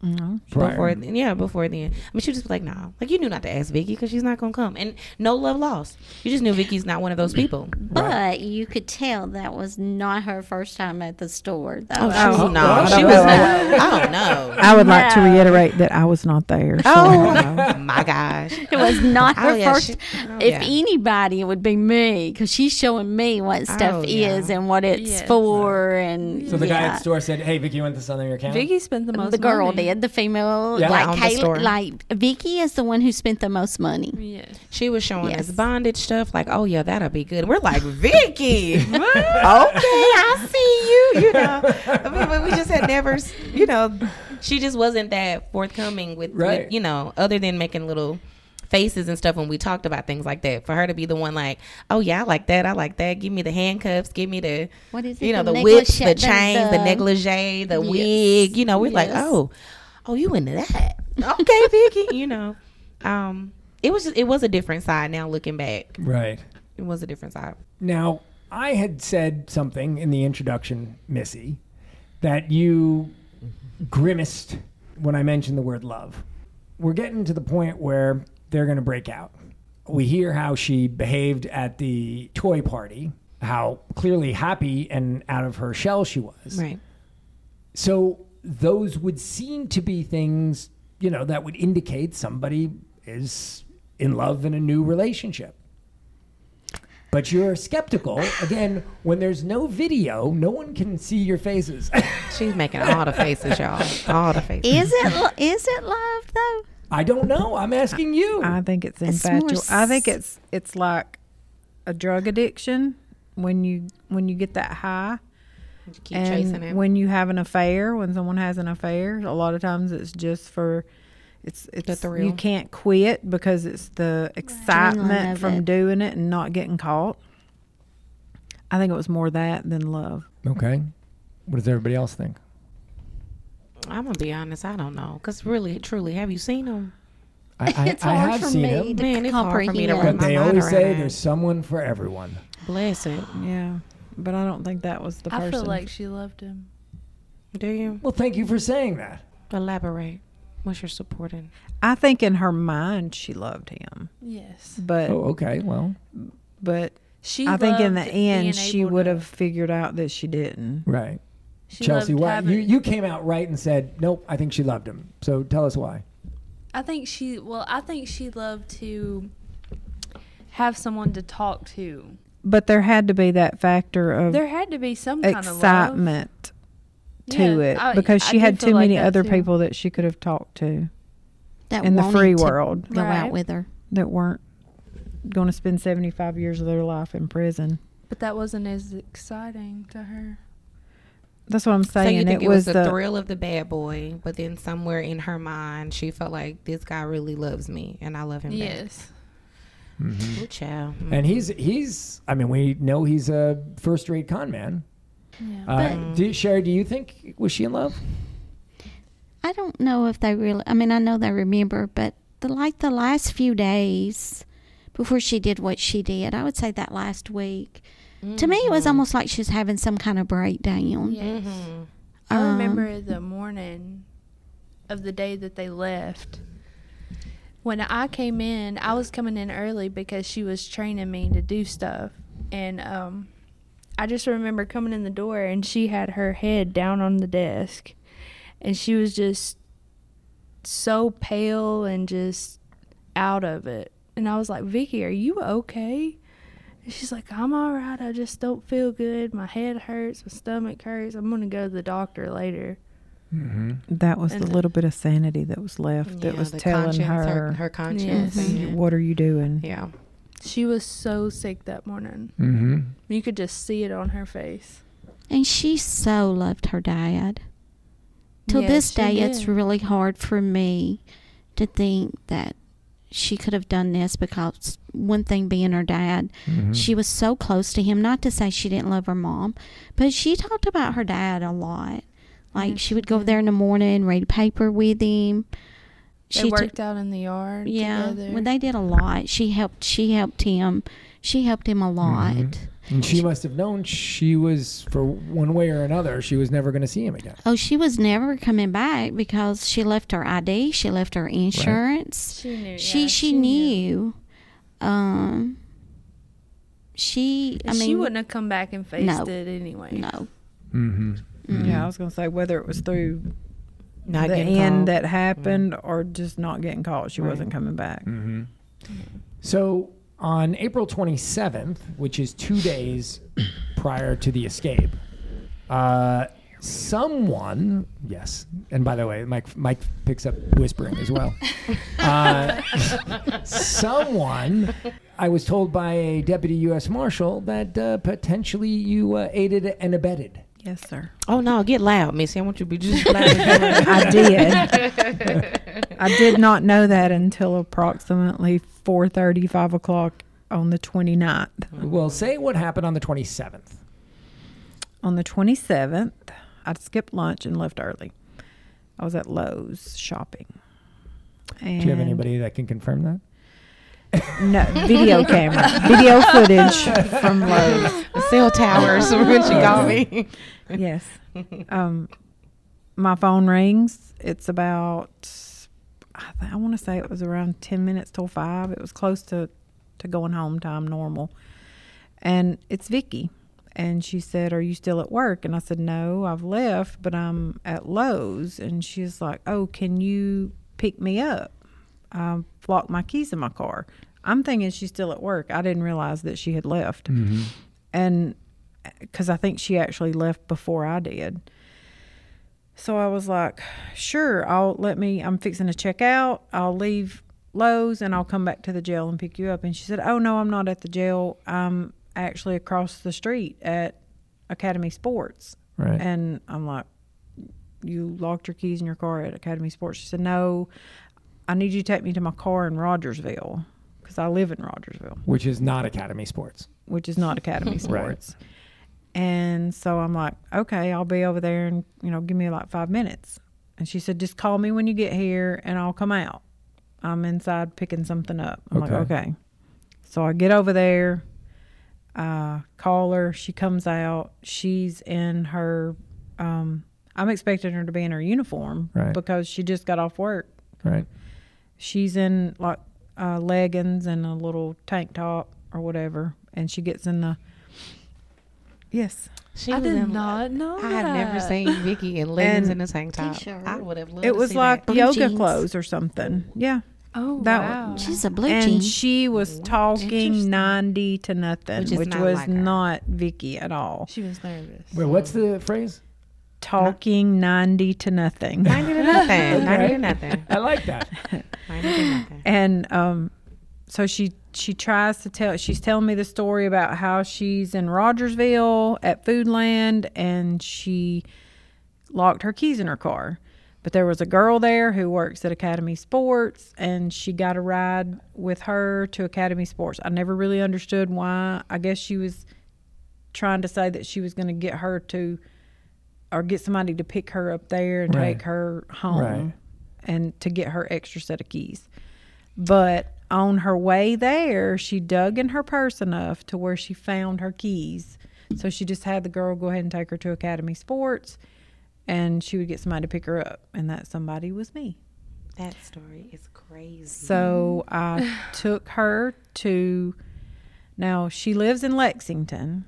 No. prior? before. Yeah, before then. I mean, she was just like, nah. Like you knew not to ask Vicky because she's not gonna come, and no love lost. You just knew Vicky's not one of those people. But you could tell that was not her first time at the store. Though. Oh, she Oh, was no, well, she no. was. Oh no. I would like to reiterate that I was not there. So I don't. Oh my gosh. It was not oh, her Oh, yeah, first. she- oh, if yeah. anybody, it would be me because she's showing me what oh, stuff Oh, yeah. is and what it's Yes. for. And So the guy at the store said, "Hey, Vicky, you want this on your account?" Vicky spent the most. the girl money. did. The female, Yeah. like On the store. Kayla, like Vicky is the one who spent the most money. Yes. She was showing Yes. us bondage stuff, like, oh yeah, that'll be good. We're like, Vicky, okay, I see you. You know, I mean, but we just had never, you know, she just wasn't that forthcoming with, Right. with, you know, other than making little faces and stuff when we talked about things like that. For her to be the one like, oh yeah, I like that, I like that. Give me the handcuffs, give me the, What is it? you know, the, negligee- whips, the chain, the, the- negligee, the Yes. wig. You know, we're like, oh, oh, you into that? Okay, Vicky. you know, um, it was just, it was a different side. Now looking back, Right. it was a different side. Now, I had said something in the introduction, Missy, that you grimaced when I mentioned the word love. We're getting to the point where they're going to break out. We hear how she behaved at the toy party, how clearly happy and out of her shell she was. Right. So those would seem to be things, you know, that would indicate somebody is in love in a new relationship. But you're skeptical. Again, when there's no video, no one can see your faces. She's making all the faces, y'all. All the faces. Is it? lo- Is it love though? I don't know. I'm asking you. I think it's It's infatuation. I think it's it's like a drug addiction when you when you get that high Keep chasing and when you have an affair when someone has an affair a lot of times it's just for it's it's the thrill. you can't quit because it's the excitement of from it. doing it and not getting caught i think it was more that than love okay. What does everybody else think? I'm gonna be honest. I don't know, cause really, truly, have you seen them? I, I, It's I hard have for seen me them, Man, it's hard for me to comprehend. wrap but they always say it. there's someone for everyone. Bless it. yeah but i don't think that was the person. I person feel like she loved him. Do you Well, thank you for saying that. elaborate? What's your supporting? i think in her mind she loved him Yes. but Oh, okay. Well, but She. i think in the loved end she able would to- have figured out that she didn't right. She Chelsea, loved why having- you you came out right and said nope. I think she loved him. So tell us why. I think she. Well, I think she loved to have someone to talk to. But there had to be that factor of There had to be some kind of excitement to Yeah, it I- because she do had too like many other too. people that she could have talked to That in the free world Go Right. out with her. that weren't going to spend 75 years of their life in prison. But that wasn't as exciting to her. That's what I'm So you saying. think it, it, was, was, the the thrill of the bad boy, but then somewhere in her mind, she felt like this guy really loves me, and I love him Yes. back. Good child. And he's he's. I mean, we know he's a first rate con man. Yeah. Uh, do, Sherry, do you think was she in love? I don't know if they really. I mean, I know they remember, but the like the last few days before she did what she did, I would say that last week. To me, it was almost like she was having some kind of breakdown. Yes. Mm-hmm. I Um, remember the morning of the day that they left. When I came in, I was coming in early because she was training me to do stuff. And um, I just remember coming in the door and she had her head down on the desk. And she was just so pale and just out of it. And I was like, Vicky, are you okay? And she's like, I'm all right. I just don't feel good. My head hurts. My stomach hurts. I'm going to go to the doctor later. That was the little bit of sanity that was left that was telling her, her, her conscience. Yes. and- "What are you doing?" Yeah. She was so sick that morning. Mm-hmm. You could just see it on her face. And she so loved her dad. Till Yes, this she day, it's really hard for me to think that she could have done this because one thing being her dad, Mm-hmm. she was so close to him. Not to say she didn't love her mom, but she talked about her dad a lot. Like Yes, she she would go there in the morning, read paper with him. They She worked took- out in the yard yeah, together. well, they did a lot. She helped. She helped him. She helped him a lot. Mhm. And she must have known she was, for one way or another, she was never going to see him again. Oh, she was never coming back because she left her ID. She left her insurance. she knew. She yeah, she, knew. Um. She. I And mean, she wouldn't have come back and faced No. it anyway. No. Mm-hmm. Yeah, I was going to say whether it was through Not the getting end called. that happened or just not getting caught, she wasn't coming back. Mm-hmm. So on April 27th, which is two days prior to the escape, uh, someone, yes, and by the way, Mike, Mike picks up whispering as well. uh, someone, I was told by a deputy U.S. Marshal that uh, potentially you uh, aided and abetted. Yes, sir. Oh no, get loud, Missy. I want you to be just loud. as you want. I did. I did not know that until approximately four thirty, five o'clock on the 29th. Well, say what happened on the 27th. On the 27th, I skipped lunch and left early. I was at Lowe's shopping. And Do you have anybody that can confirm that? No, video camera, video footage from Lowe's. the cell towers when she called me. Yes. Um, my phone rings. It's about, I, th- I want to say it was around 10 minutes till 5. It was close to, to going home time normal. And it's Vicky. And she said, Are you still at work? And I said, No, I've left, but I'm at Lowe's. And she's like, Oh, can you pick me up? I locked my keys in my car. I'm thinking she's still at work. I didn't realize that she had left. Mm-hmm. And because I think she actually left before I did. So I was like, sure, I'll let me, I'm fixing to check out. I'll leave Lowe's and I'll come back to the jail and pick you up. And she said, oh, no, I'm not at the jail. I'm actually across the street at Academy Sports. Right. And I'm like, you locked your keys in your car at Academy Sports? She said, no, I need you to take me to my car in Rogersville because I live in Rogersville Which is not Academy Sports. which is not Academy Right. Sports. And so I'm like, okay, I'll be over there and, you know, give me like five minutes. And she said, just call me when you get here and I'll come out. I'm inside picking something up. I'm like, Okay. okay. So I get over there, uh, call her. She comes out. She's in her, um, I'm expecting her to be in her uniform Right. because she just got off work. Right. She's in like uh, leggings and a little tank top or whatever, and she gets in the. Yes. She I did in not know I had never seen Vicky in leggings And and a tank top. T-shirt. I would have loved It to was see like that. Yoga jeans. clothes or something. Yeah. Oh That wow. She's a blue and jean. she was talking 90 to nothing, Which which, not was like not Vicky at all. She was nervous. Wait, what's the phrase? Talking 90 to nothing. 90 to nothing. 90 to nothing. I like that. 90 to nothing. and um so she she tries to tell she's telling me the story about how she's in Rogersville at Foodland and she locked her keys in her car. But there was a girl there who works at Academy Sports and she got a ride with her to Academy Sports. I never really understood why. I guess she was trying to say that she was going to get her to or get somebody to pick her up there and Right. take her home Right. And to get her extra set of keys. But on her way there, she dug in her purse enough to where she found her keys. So she just had the girl go ahead and take her to Academy Sports and she would get somebody to pick her up. And that somebody was me. That story is crazy. So I took her to. Now she lives in Lexington,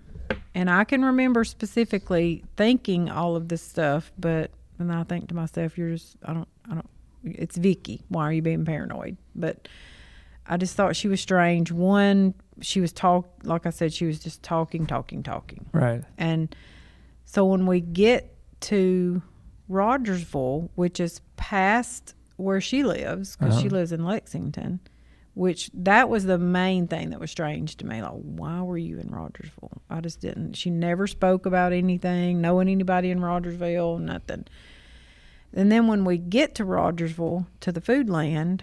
and I can remember specifically thinking all of this stuff. But and I think to myself, "You're just I don't I don't. It's Vicky. Why are you being paranoid?" But I just thought she was strange. One, she was talk like I said, she was just talking, talking, talking. Right. And so when we get to Rogersville, which is past where she lives, because she Uh-huh. lives in Lexington, which that was the main thing that was strange to me. Like, why were you in Rogersville? I just didn't. She never spoke about anything, knowing anybody in Rogersville, nothing. And then when we get to Rogersville, to the Foodland,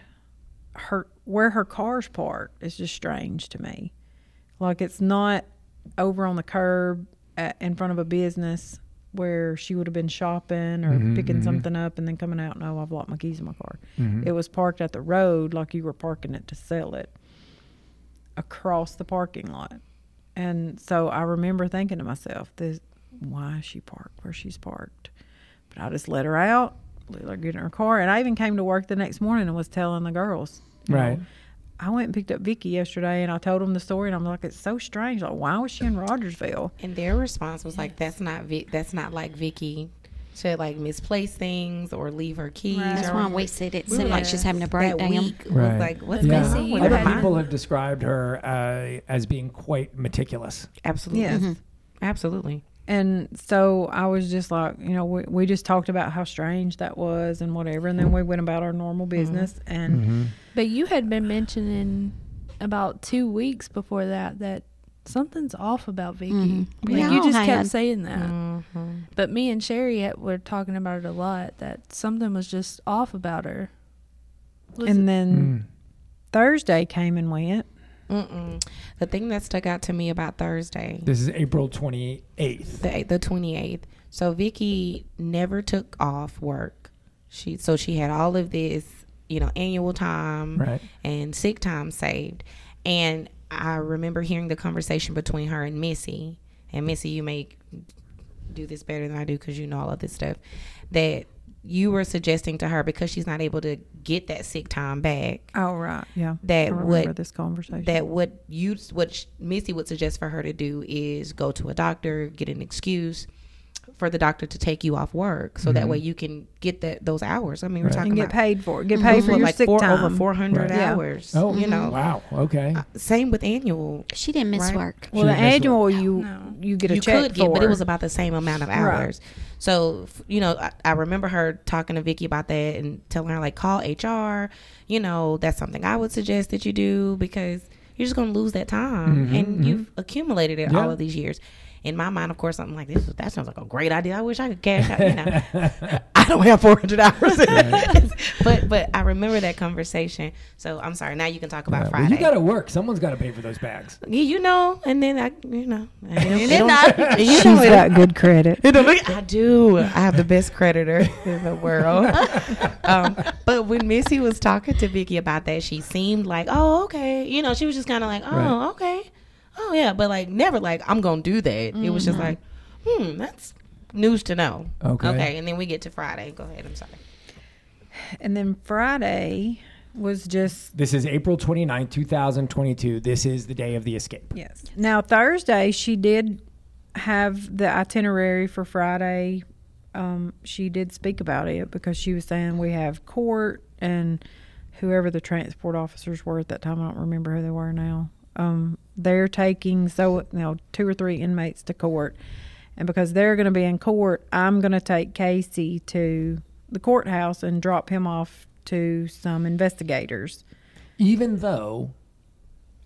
her where her car's parked is just strange to me. Like it's not over on the curb at, in front of a business where she would have been shopping or Mhm, picking mhm. something up and then coming out. No, I've locked my keys in my car. Mhm. It was parked at the road like you were parking it to sell it across the parking lot. And so I remember thinking to myself, this, why is she parked where she's parked? But I just let her out, let her get in her car. And I even came to work the next morning and was telling the girls, Right. know, I went and picked up Vicky yesterday and I told them the story and I'm like, it's so strange. Like, why was she in Rogersville? And their response was like, "That's not Vic. That's not like Vicky. She like misplace things or leave her keys." Right. That's or- why we said it We seemed were like she's having a that breakdown. week Right. like, "What's Yeah. going on Other her?" people have described her uh, as being quite meticulous. Absolutely, Yes. absolutely. And so I was just like, you know, we, we just talked about how strange that was and whatever. And then we went about our normal business. And Mm-hmm. But you had been mentioning about two weeks before that that something's off about Vicky. Mhm. Like We you all just had. kept saying that. Mm-hmm. But me and Sherry were talking about it a lot. That something was just off about her. Was and it- then Mm. Thursday came and went. Mm-mm. The thing that stuck out to me about Thursday, This is April 28th. the the twenty eighth. So Vicky never took off work. She so she had all of this, you know, annual time Right. and sick time saved. And I remember hearing the conversation between her and Missy. And Missy, you may do this better than I do because you know all of this stuff. That you were suggesting to her because she's not able to get that sick time back. Oh, right. Yeah. That I remember what this conversation. that what you what Missy would suggest for her to do is go to a doctor, get an excuse for the doctor to take you off work, so that way you can get that those hours. I mean, we're Right. talking and get about paid for it. Get paid for what, your like sick four, time. over four hundred Right. Yeah. hours. Oh, you know, Wow. Okay. Uh, same with annual. She didn't miss Right. work. well, the didn't annual you No. you get a you check could get, for, but it was about the same amount of Right. hours. So you know, I, I remember her talking to Vicky about that and telling her like, call HR. You know, that's something I would suggest that you do because you're just going to lose that time, Mhm, and mhm. you've accumulated it Yeah. all of these years. In my mind, of course, I'm like, this. That sounds like a great idea. I wish I could cash out. You know, I don't have 400 hours, but but I remember that conversation. So I'm sorry. Now you can talk about Right. Well, Friday. you got to work. Someone's got to pay for those bags. Yeah, you know, and then I, you know, and And it'll- I- you She's know, it'll- got good credit. I do. I have the best creditor in the world. um, but when Missy was talking to Vicky about that, she seemed like, "Oh, okay." You know, she was just kind of like, "Oh, Right. okay, oh yeah," but like never like, "I'm gonna do that." It was just like, "Hmm, that's news to know." Okay. Okay, and then we get to Friday. Go ahead. I'm sorry. And then Friday was just This is April 29th, 2022. This is the day of the escape. yes. Now Thursday she did have the itinerary for Friday, um, she did speak about it because she was saying we have court and whoever the transport officers were at that time. I don't remember who they were now. Um, they're taking so you know two or three inmates to court, and because they're going to be in court, I'm going to take Casey to the courthouse and drop him off to some investigators. Even though,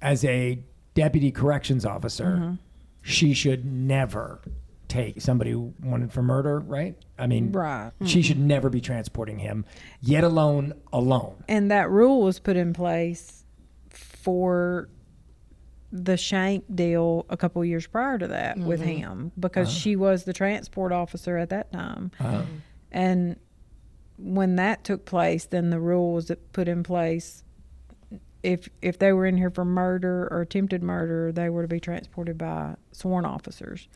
as a deputy corrections officer, Mm-hmm. she should never take somebody who wanted for murder, right? I mean, Right. she should never be transporting him, yet alone, alone. and that rule was put in place for the Shank deal a couple years prior to that with him because she was the transport officer at that time. And when that took place, then the rule was put in place if if they were in here for murder or attempted murder, they were to be transported by sworn officers.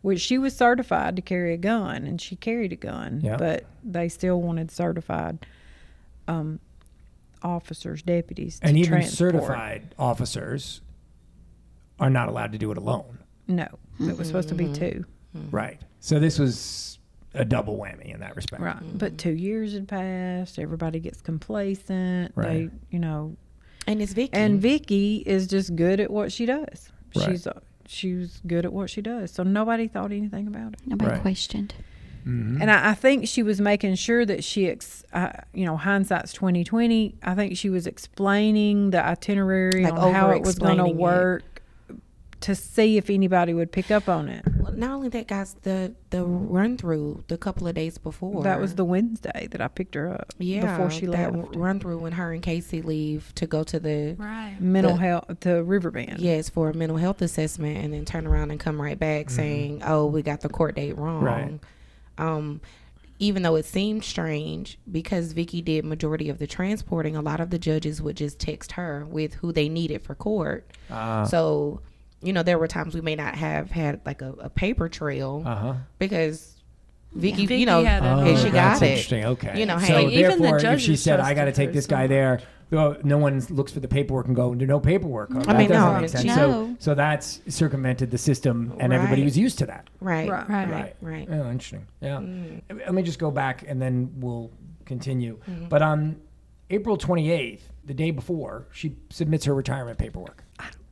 Which she was certified to carry a gun, and she carried a gun, Yeah. but they still wanted certified um, officers, deputies, to And even transport. certified officers are not allowed to do it alone. No, it was supposed to be two. Right. So this was a double whammy in that respect. Right, but two years had passed. Everybody gets complacent. Right. They, you know, And it's Vicky. and Vicky is just good at what she does. Right. She's uh, she's good at what she does. So nobody thought anything about it. Nobody Right. questioned. Mm-hmm. And I, I think she was making sure that she, ex, uh, you know, hindsight's twenty twenty. I think she was explaining the itinerary Like on how it was going to over-explaining it. work to see if anybody would pick up on it. Well, not only that, guys, the the run through the couple of days before. That was the Wednesday that I picked her up. yeah before she that left. run through when her and Casey leave to go to the Right. Mental the- health to Riverbend. yes for a mental health assessment, and then turn around and come right back saying, "Oh, we got the court date wrong." Right. Um, even though it seemed strange because Vicky did majority of the transporting, a lot of the judges would just text her with who they needed for court. Uh So, you know, there were times we may not have had like a, a paper trail huh. because Vicky, Vicky you know, Oh, and she that's got it. interesting. Okay. You know, so hey- Like, even the therefore, if she said, "I got to take this guy there," oh, no one looks for the paperwork and go, "No paperwork." Oh, that mean, doesn't no, make sense. she- So, No. so that's circumvented the system, and everybody was used to that. Right. Right. Right. Right. Right. Oh, interesting. Yeah. Mm. Let me just go back and then we'll continue. Mm-hmm. But on April 28th, the day before, she submits her retirement paperwork.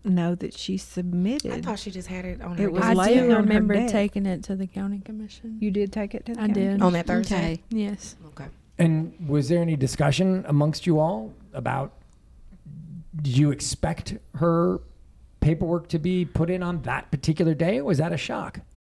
Know that she submitted. I thought she just had it on her It was I desk. do remember taking it to the county commission. you did take it to the I county did. commission? on that Thursday. Okay. yes. Okay. And was there any discussion amongst you all about did you expect her paperwork to be put in on that particular day or was that a shock?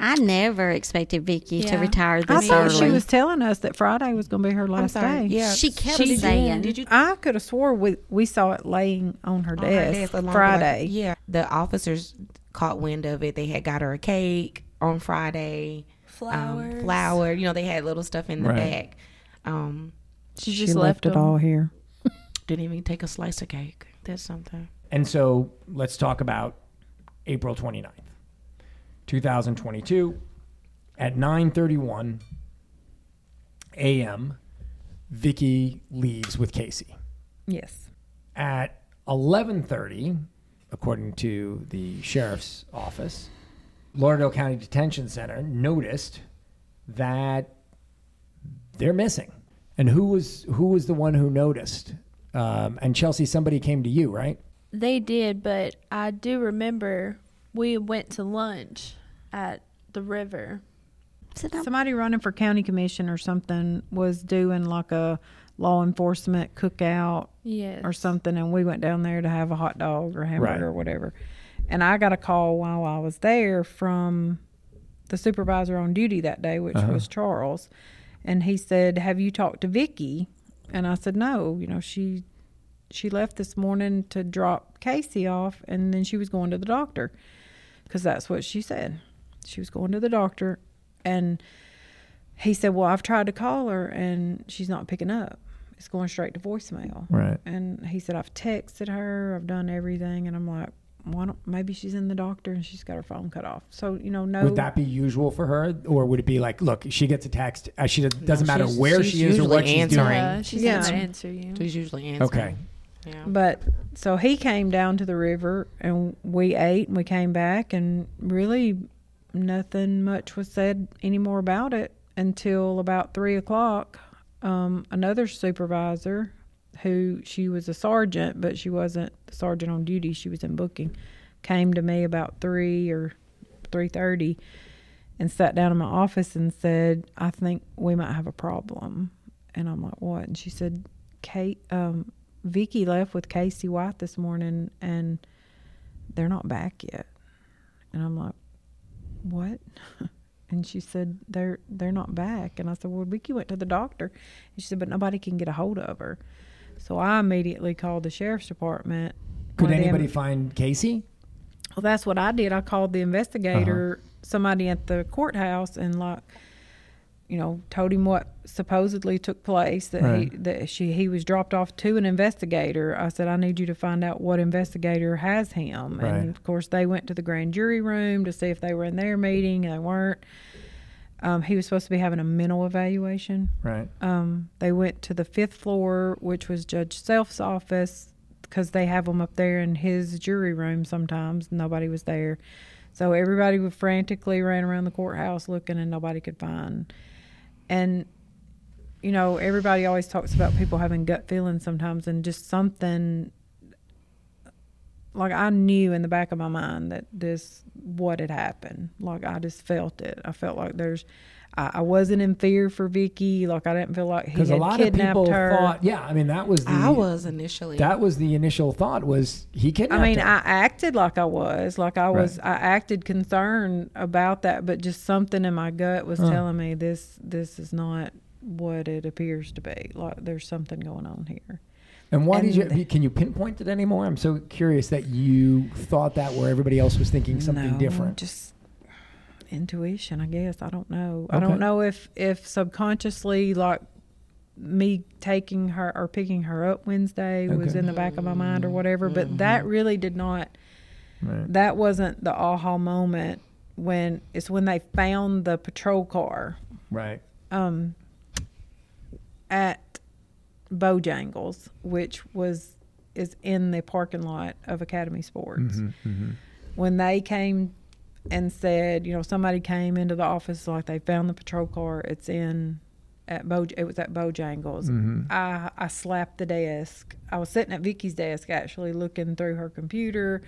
I never expected Vicky to Yeah. retire I this thought early. she was telling us that Friday was going to be her last day. Yeah. She kept did. saying- Did you I could have swore we we saw it laying on her on her desk, desk along with, like, Friday. yeah. The officers caught wind of it. They had got her a cake on Friday. Flowers. Um, flower. You know, they had little stuff in the Right. back. Um, She She left, left, it all here. didn't even take a slice of cake. That's something. And so let's talk about April 29th, 2022 at 9:31 a.m. Vicky leaves with Casey. Yes. At 11:30, according to the sheriff's office, Lauderdale County Detention Center noticed that they're missing. And who was who was the one who noticed? Um, and Chelsea, somebody came to you, right? They did, but I do remember we went to lunch at the river. Somebody running for county commission or something was doing like a law enforcement cookout Yes. or something, and we went down there to have a hot dog or hamburger Right. or whatever. And I got a call while I was there from the supervisor on duty that day, which uh-huh. was Charles, and he said, "Have you talked to Vicky?" And I said, "No. You know, she she left this morning to drop Casey off, and then she was going to the doctor because that's what she said. she was going to the doctor, and he said, "Well, I've tried to call her, and she's not picking up. It's going straight to voicemail." Right. And he said, "I've texted her, I've done everything," and I'm like, "Why don't maybe she's in the doctor and she's got her phone cut off?" So you know, no. Would that be usual for her, or would it be like, look, she gets a text, uh, she does, doesn't matter where she is or what usually she's doing. answering. Yeah, she's Yeah. gonna answer you. She's usually answering. Okay. But so he came down to the river and we ate and we came back and really nothing much was said anymore about it until about three o'clock. Um, another supervisor who she was a sergeant, but she wasn't the sergeant on duty, she was in booking, came to me about three or three thirty and sat down in my office and said, I think we might have a problem. And I'm like, What? And she said, Kate um Vicky left with Casey White this morning and they're not back yet. And I'm like, What? And she said, They're they're not back. And I said, Well, Vicky went to the doctor. And she said, But nobody can get a hold of her. So I immediately called the sheriff's department. Could of them- anybody find Casey? well, that's what I did. I called the investigator, uh-huh. somebody at the courthouse, and like, you know, told him what supposedly took place. That he that she he was dropped off to an investigator. I said, I need you to find out what investigator has him. Right. And of course, they went to the grand jury room to see if they were in their meeting. They weren't. Um, he was supposed to be having a mental evaluation. Right. Um, they went to the fifth floor, which was Judge Self's office, because they have him up there in his jury room sometimes. Nobody was there. So everybody frantically ran around the courthouse looking, and nobody could find. And, you know, everybody always talks about people having gut feelings sometimes, and just something like I knew in the back of my mind that this what had happened. Like I just felt it. I felt like there's. I, I wasn't in fear for Vicky. Like I didn't feel like he Because had a lot of kidnapped people her. thought, yeah, I mean, that was the, I was initially. that was the initial thought was he kidnapped I mean, her. I acted like I was, like I was, I acted concerned about that, but just something in my gut was Huh. telling me this, this is not what it appears to be. Like there's something going on here. And why did And- you? Can you pinpoint it anymore? I'm so curious that you thought that where everybody else was thinking something No, different. Just intuition, I guess. I don't know. I don't know if if subconsciously, like me taking her or picking her up Wednesday was in the back of my mind or whatever. But that really did not. Right. That wasn't the aha moment when it's when they found the patrol car Right. um, at Bojangles, which was is in the parking lot of Academy Sports. Mm-hmm. When they came and said, you know, somebody came into the office like they found the patrol car. It's in at Boj. It was at Bojangles. Mm-hmm. I I slapped the desk. I was sitting at Vicky's desk actually, looking through her computer,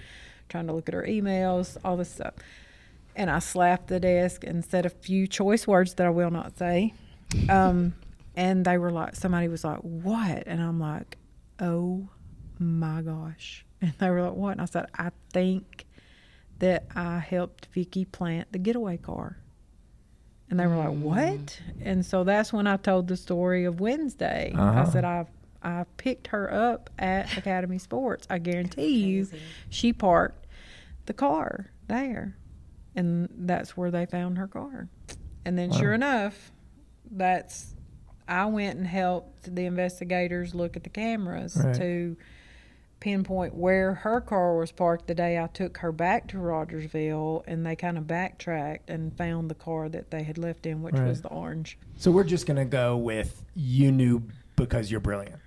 trying to look at her emails, all this stuff. And I slapped the desk and said a few choice words that I will not say. Um, and they were like, somebody was like, "What?" And I'm like, "Oh my gosh!" And they were like, "What?" And I said, "I think that I helped Vicky plant the getaway car." And they were like, "What?" And so that's when I told the story of Wednesday. I Uh-huh. said, "I I picked her up at Academy Sports. I guarantee you, she parked the car there, and that's where they found her car. And then, sure enough, that's I went and helped the investigators look at the cameras Right. to pinpoint where her car was parked the day I took her back to Rogersville, and they kind of backtracked and found the car that they had left in, which Right. was the orange. So we're just gonna go with you knew because you're brilliant.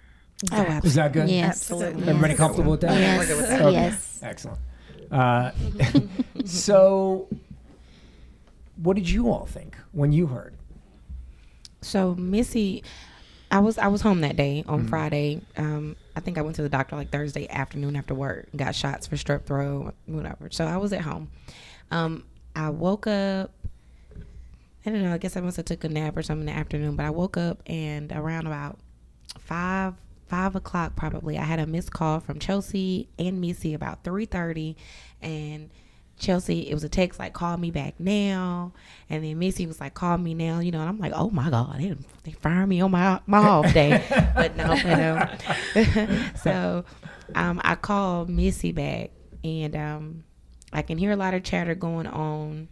oh, absolutely. Is that good? Yes. Absolutely. Everybody Yes. comfortable with that? Yes. Okay. Yes. Excellent. Uh, so, what did you all think when you heard? So Missy, I was I was home that day on Mm-hmm. Friday. Um, I think I went to the doctor like Thursday afternoon after work. Got shots for strep throat, whatever. So I was at home. Um, I woke up. I don't know. I guess I must have took a nap or something in the afternoon. But I woke up and around about five five o'clock probably I had a missed call from Chelsea and Missy about three thirty, and Chelsea it was a text like call me back now, and then Missy was like call me now, you know, and I'm like oh my god they they fired me on my my off day, but no, but um, so um I called Missy back and um I can hear a lot of chatter going on.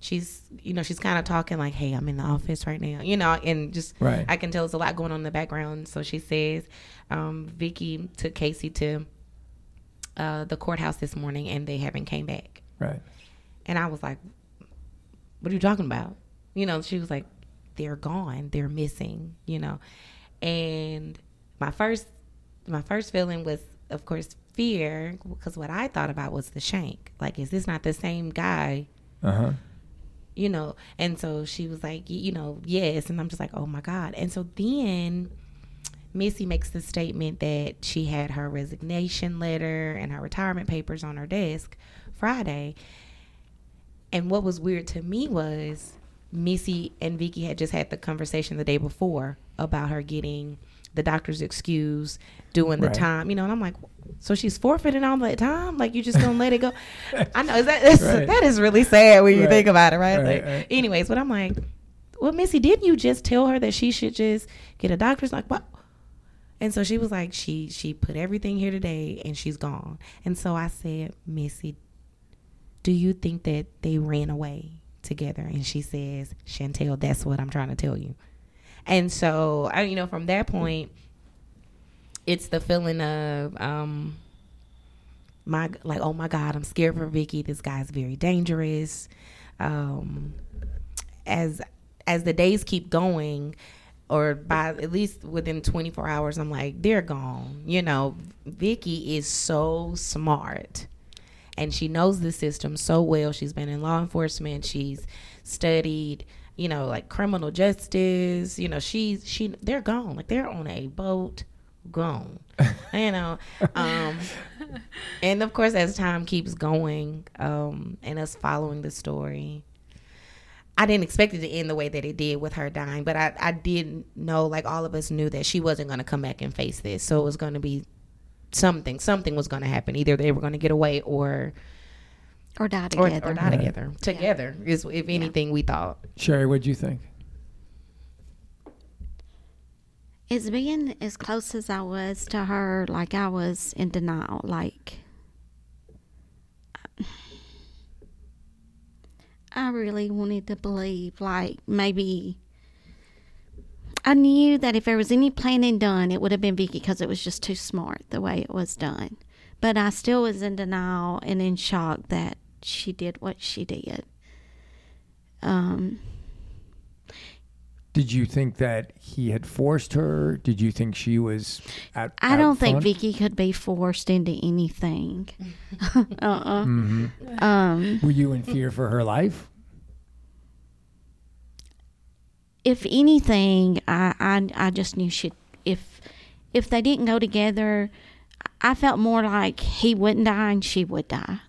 she's you know she's kind of talking like hey i'm in the office right now you know and just Right. i can tell there's a lot going on in the background so she says um, vicky took casey to uh, the courthouse this morning and they haven't came back Right. and i was like what are you talking about? You know she was like they're gone. They're missing you know. And my first my first feeling was of course fear because what i thought about was the shank. Like is this not the same guy? Uh huh. you know and so she was like you know yes. And i'm just like oh my god. And so then missy makes the statement that she had her resignation letter and her retirement papers on her desk friday. And what was weird to me was missy and vicky had just had the conversation the day before about her getting the doctor's excuse doing the Right. time you know and i'm like so she's forfeiting all that time? Like you just gonna let it go? I know is that that's, Right. that is really sad when you think about it right, Right, Like, right. anyways but i'm like well missy didn't you just tell her that she should just get a doctor's like what? And so she was like she she put everything here today and she's gone. And so i said missy do you think that they ran away together? And she says chantel that's what i'm trying to tell you. And so I, you know from that point it's the feeling of um my like oh my god i'm scared for vicky. This guy's very dangerous. Um as as the days keep going or by at least within 24 hours i'm like they're gone. You know vicky is so smart and she knows the system so well. She's been in law enforcement. She's studied you know like criminal justice. You know she's she they're gone. Like they're on a boat gone you know? Um and of course as time keeps going um and us following the story I didn't expect it to end the way that it did with her dying, but I, I did know, like all of us knew, that she wasn't going to come back and face this. So it was going to be something. Something was going to happen. Either they were going to get away or Or die together. or die together. Together is, if anything, we thought. Sherry, what'd you think? It's being as close as I was to her, like I was in denial. Like, I really wanted to believe, like, maybe. I knew that if there was any planning done, it would have been Vicky because it was just too smart the way it was done. But I still was in denial and in shock that she did what she did. Um, Did you think that he had forced her? Did you think she was at? I don't think? Vicky could be forced into anything. uh-uh. Um, Were you in fear for her life? If anything, I, I I just knew she if if they didn't go together, I felt more like he wouldn't die and she would die.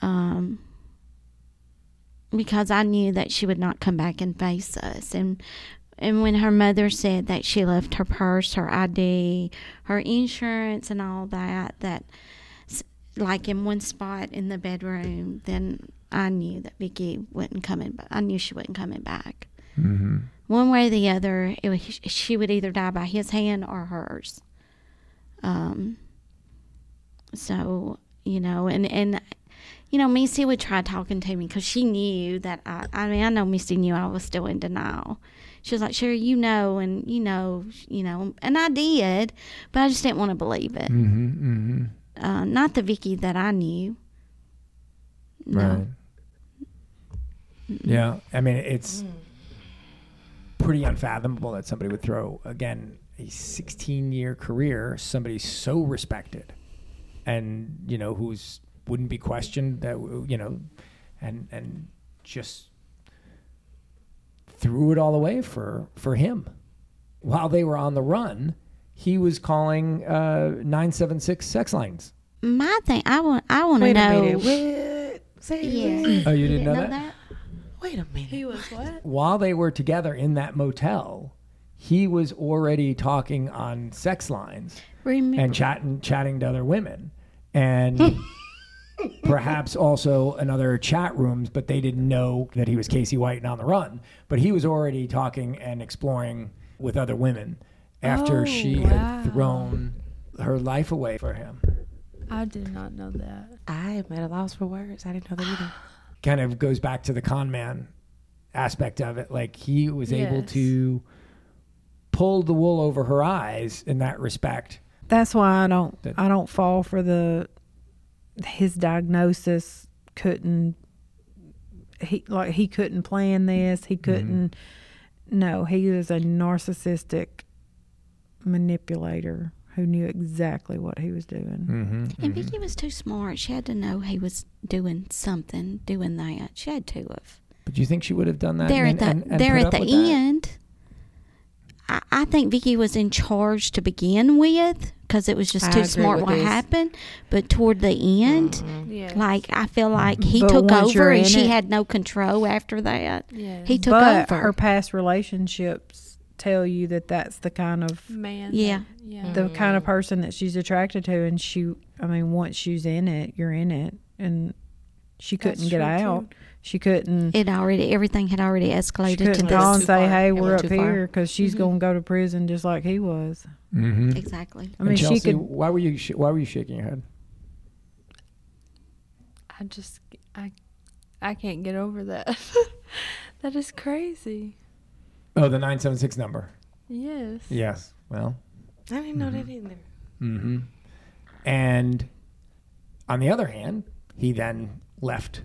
Um, because I knew that she would not come back and face us, and and when her mother said that she left her purse, her ID, her insurance, and all that, that like in one spot in the bedroom, then I knew that Vicky wouldn't coming. But I knew she wouldn't coming back. One way or the other, it was, she would either die by his hand or hers. Um. So you know, and and you know, Missy would try talking to me because she knew that I. I mean, I know Missy knew I was still in denial. She was like, "Sure, you know, and you know, you know," and I did, but I just didn't want to believe it. Mm-hmm. Mm-hmm. Uh, not the Vicky that I knew. No. Right. Yeah, I mean it's pretty unfathomable that somebody would throw again a 16 year career somebody so respected and you know who's wouldn't be questioned that you know and and just threw it all away for for him while they were on the run he was calling uh 976 sex lines My thing, I want, I want to Wait a know. minute. What? Say it Yeah. again. oh you didn't know, that? Wait a minute. He was what? while they were together in that motel, he was already talking on sex lines Remember, and chatting chatting to other women and perhaps also in other chat rooms, but they didn't know that he was Casey White and on the run. But he was already talking and exploring with other women after Oh, she wow. had thrown her life away for him. I did not know that. I am at a loss for words. I didn't know that either. Kind of goes back to the con man aspect of it. Like he was able to pull the wool over her eyes in that respect. That's why I don't That- I don't fall for the his diagnosis couldn't he like he couldn't plan this. He mm-hmm. couldn't no, he was a narcissistic manipulator who knew exactly what he was doing. Mm-hmm. And Vicky was too smart. She had to know he was doing something, doing that. She had to have. But do you think she would have done that? there and, at the and- and there at the end, I, I think Vicky was in charge to begin with because it was just I too smart what this. happened. But toward the end, Mm-hmm. Yeah. like I feel like he But took over and in she it- had no control after that. yeah. He took but over. her past relationships tell you that that's the kind of man. Yeah. Yeah. the kind of person that she's attracted to and she I mean once she's in it, you're in it and she couldn't That's get true, out. She couldn't it already everything had already escalated to couldn't this. call and say, far. "Hey, It we're up here," because she's Mhm. going to go to prison just like he was. Mm-hmm. exactly. I mean, Chelsea, she could. Why were you? Sh- why were you shaking your head? I just I I can't get over that. that is crazy. Oh, the nine seven six number. Yes. Yes. Well. I didn't know that either. Mm-hmm. And on the other hand, he then left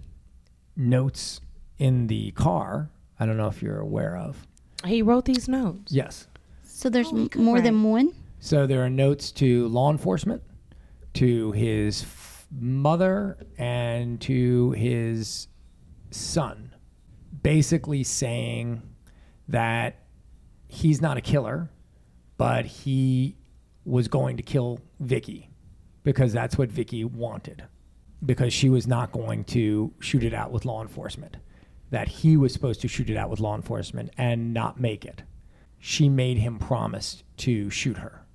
notes in the car. I don't know if you're aware of. He wrote these notes. Yes. So there's Oh, m- could more write. than one. So there are notes to law enforcement, to his f- mother, and to his son, basically saying that he's not a killer, but he was going to kill Vicky because that's what Vicky wanted, because she was not going to shoot it out with law enforcement. That he was supposed to shoot it out with law enforcement and not make it. She made him promise to shoot her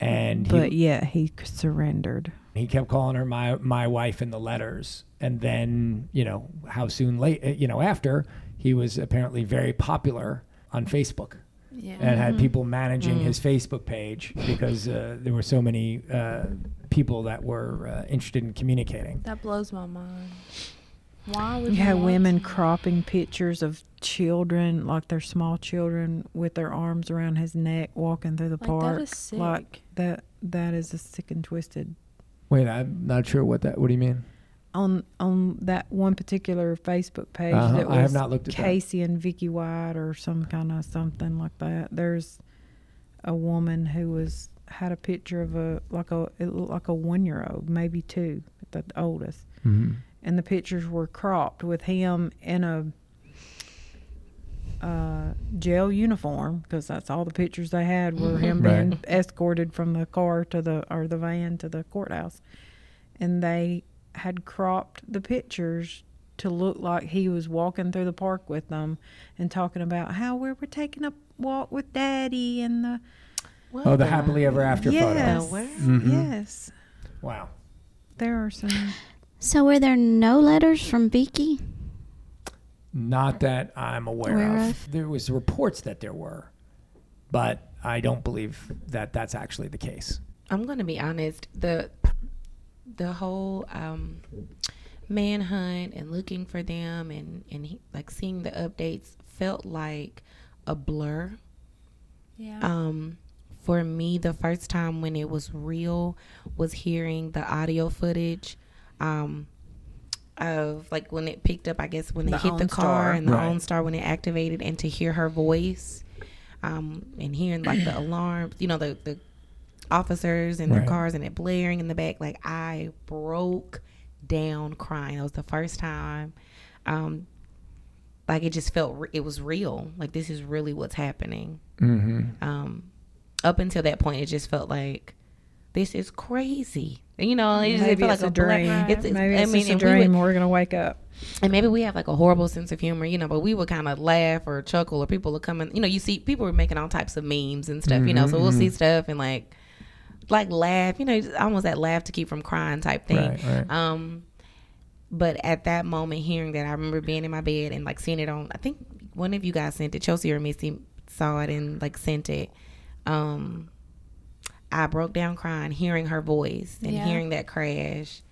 and But he, yeah, he surrendered. he kept calling her my my wife in the letters and then you know how soon late you know after he was apparently very popular on facebook Yeah. and had people managing his facebook page because uh, there were so many uh, people that were uh, interested in communicating That blows my mind. Why would You you had want women to? cropping pictures of children, like their small children, with their arms around his neck, walking through the Like, park. is sick. Like that. That is a sick and twisted. wait i'm not sure what that what do you mean On on that one particular Facebook page, Uh-huh, that was I have not looked at that. Casey and Vicky White or some kind of something like that. There's a woman who was had a picture of a like a it looked like a one year old, maybe two, at the oldest, mm-hmm. and the pictures were cropped with him in a uh, jail uniform because that's all the pictures they had were him Right. being escorted from the car to the or the van to the courthouse, and they had cropped the pictures to look like he was walking through the park with them and talking about how we were taking a walk with daddy and the What oh the happily ever after yes, photo what? Mhm. yes, wow there are some. So were there no letters from Vicky? Not that I'm aware, Aware of. of. There was reports that there were, but I don't believe that that's actually the case. I'm gonna be honest. The the whole um, manhunt and looking for them and and he, like seeing the updates felt like a blur. Yeah. Um, for me, the first time when it was real was hearing the audio footage. Um, of like when it picked up, I guess when they The hit the OnStar. car and the Right. OnStar when it activated, and to hear her voice, um, and hearing like the alarms, you know, the the officers and their Right. cars and it blaring in the back, like I broke down crying. It was the first time, um, like it just felt re- it was real. Like this is really what's happening. Mm-hmm. Um, up until that point, it just felt like this is crazy. You know, it just it felt it's like a black- dream. It's, it's, Maybe I it's mean, just a and we would- dream. We're gonna wake up. and maybe we have like a horrible sense of humor, you know, but we would kind of laugh or chuckle, or people would come coming, you know, you see people were making all types of memes and stuff, you know, so we'll see stuff and like, like laugh, you know, almost that laugh to keep from crying type thing. Right, right. Um, but at that moment, hearing that, I remember being in my bed and like seeing it on. I think one of you guys sent it, Chelsea or Missy saw it and like sent it. Um, I broke down crying, hearing her voice and Yeah. hearing that crash.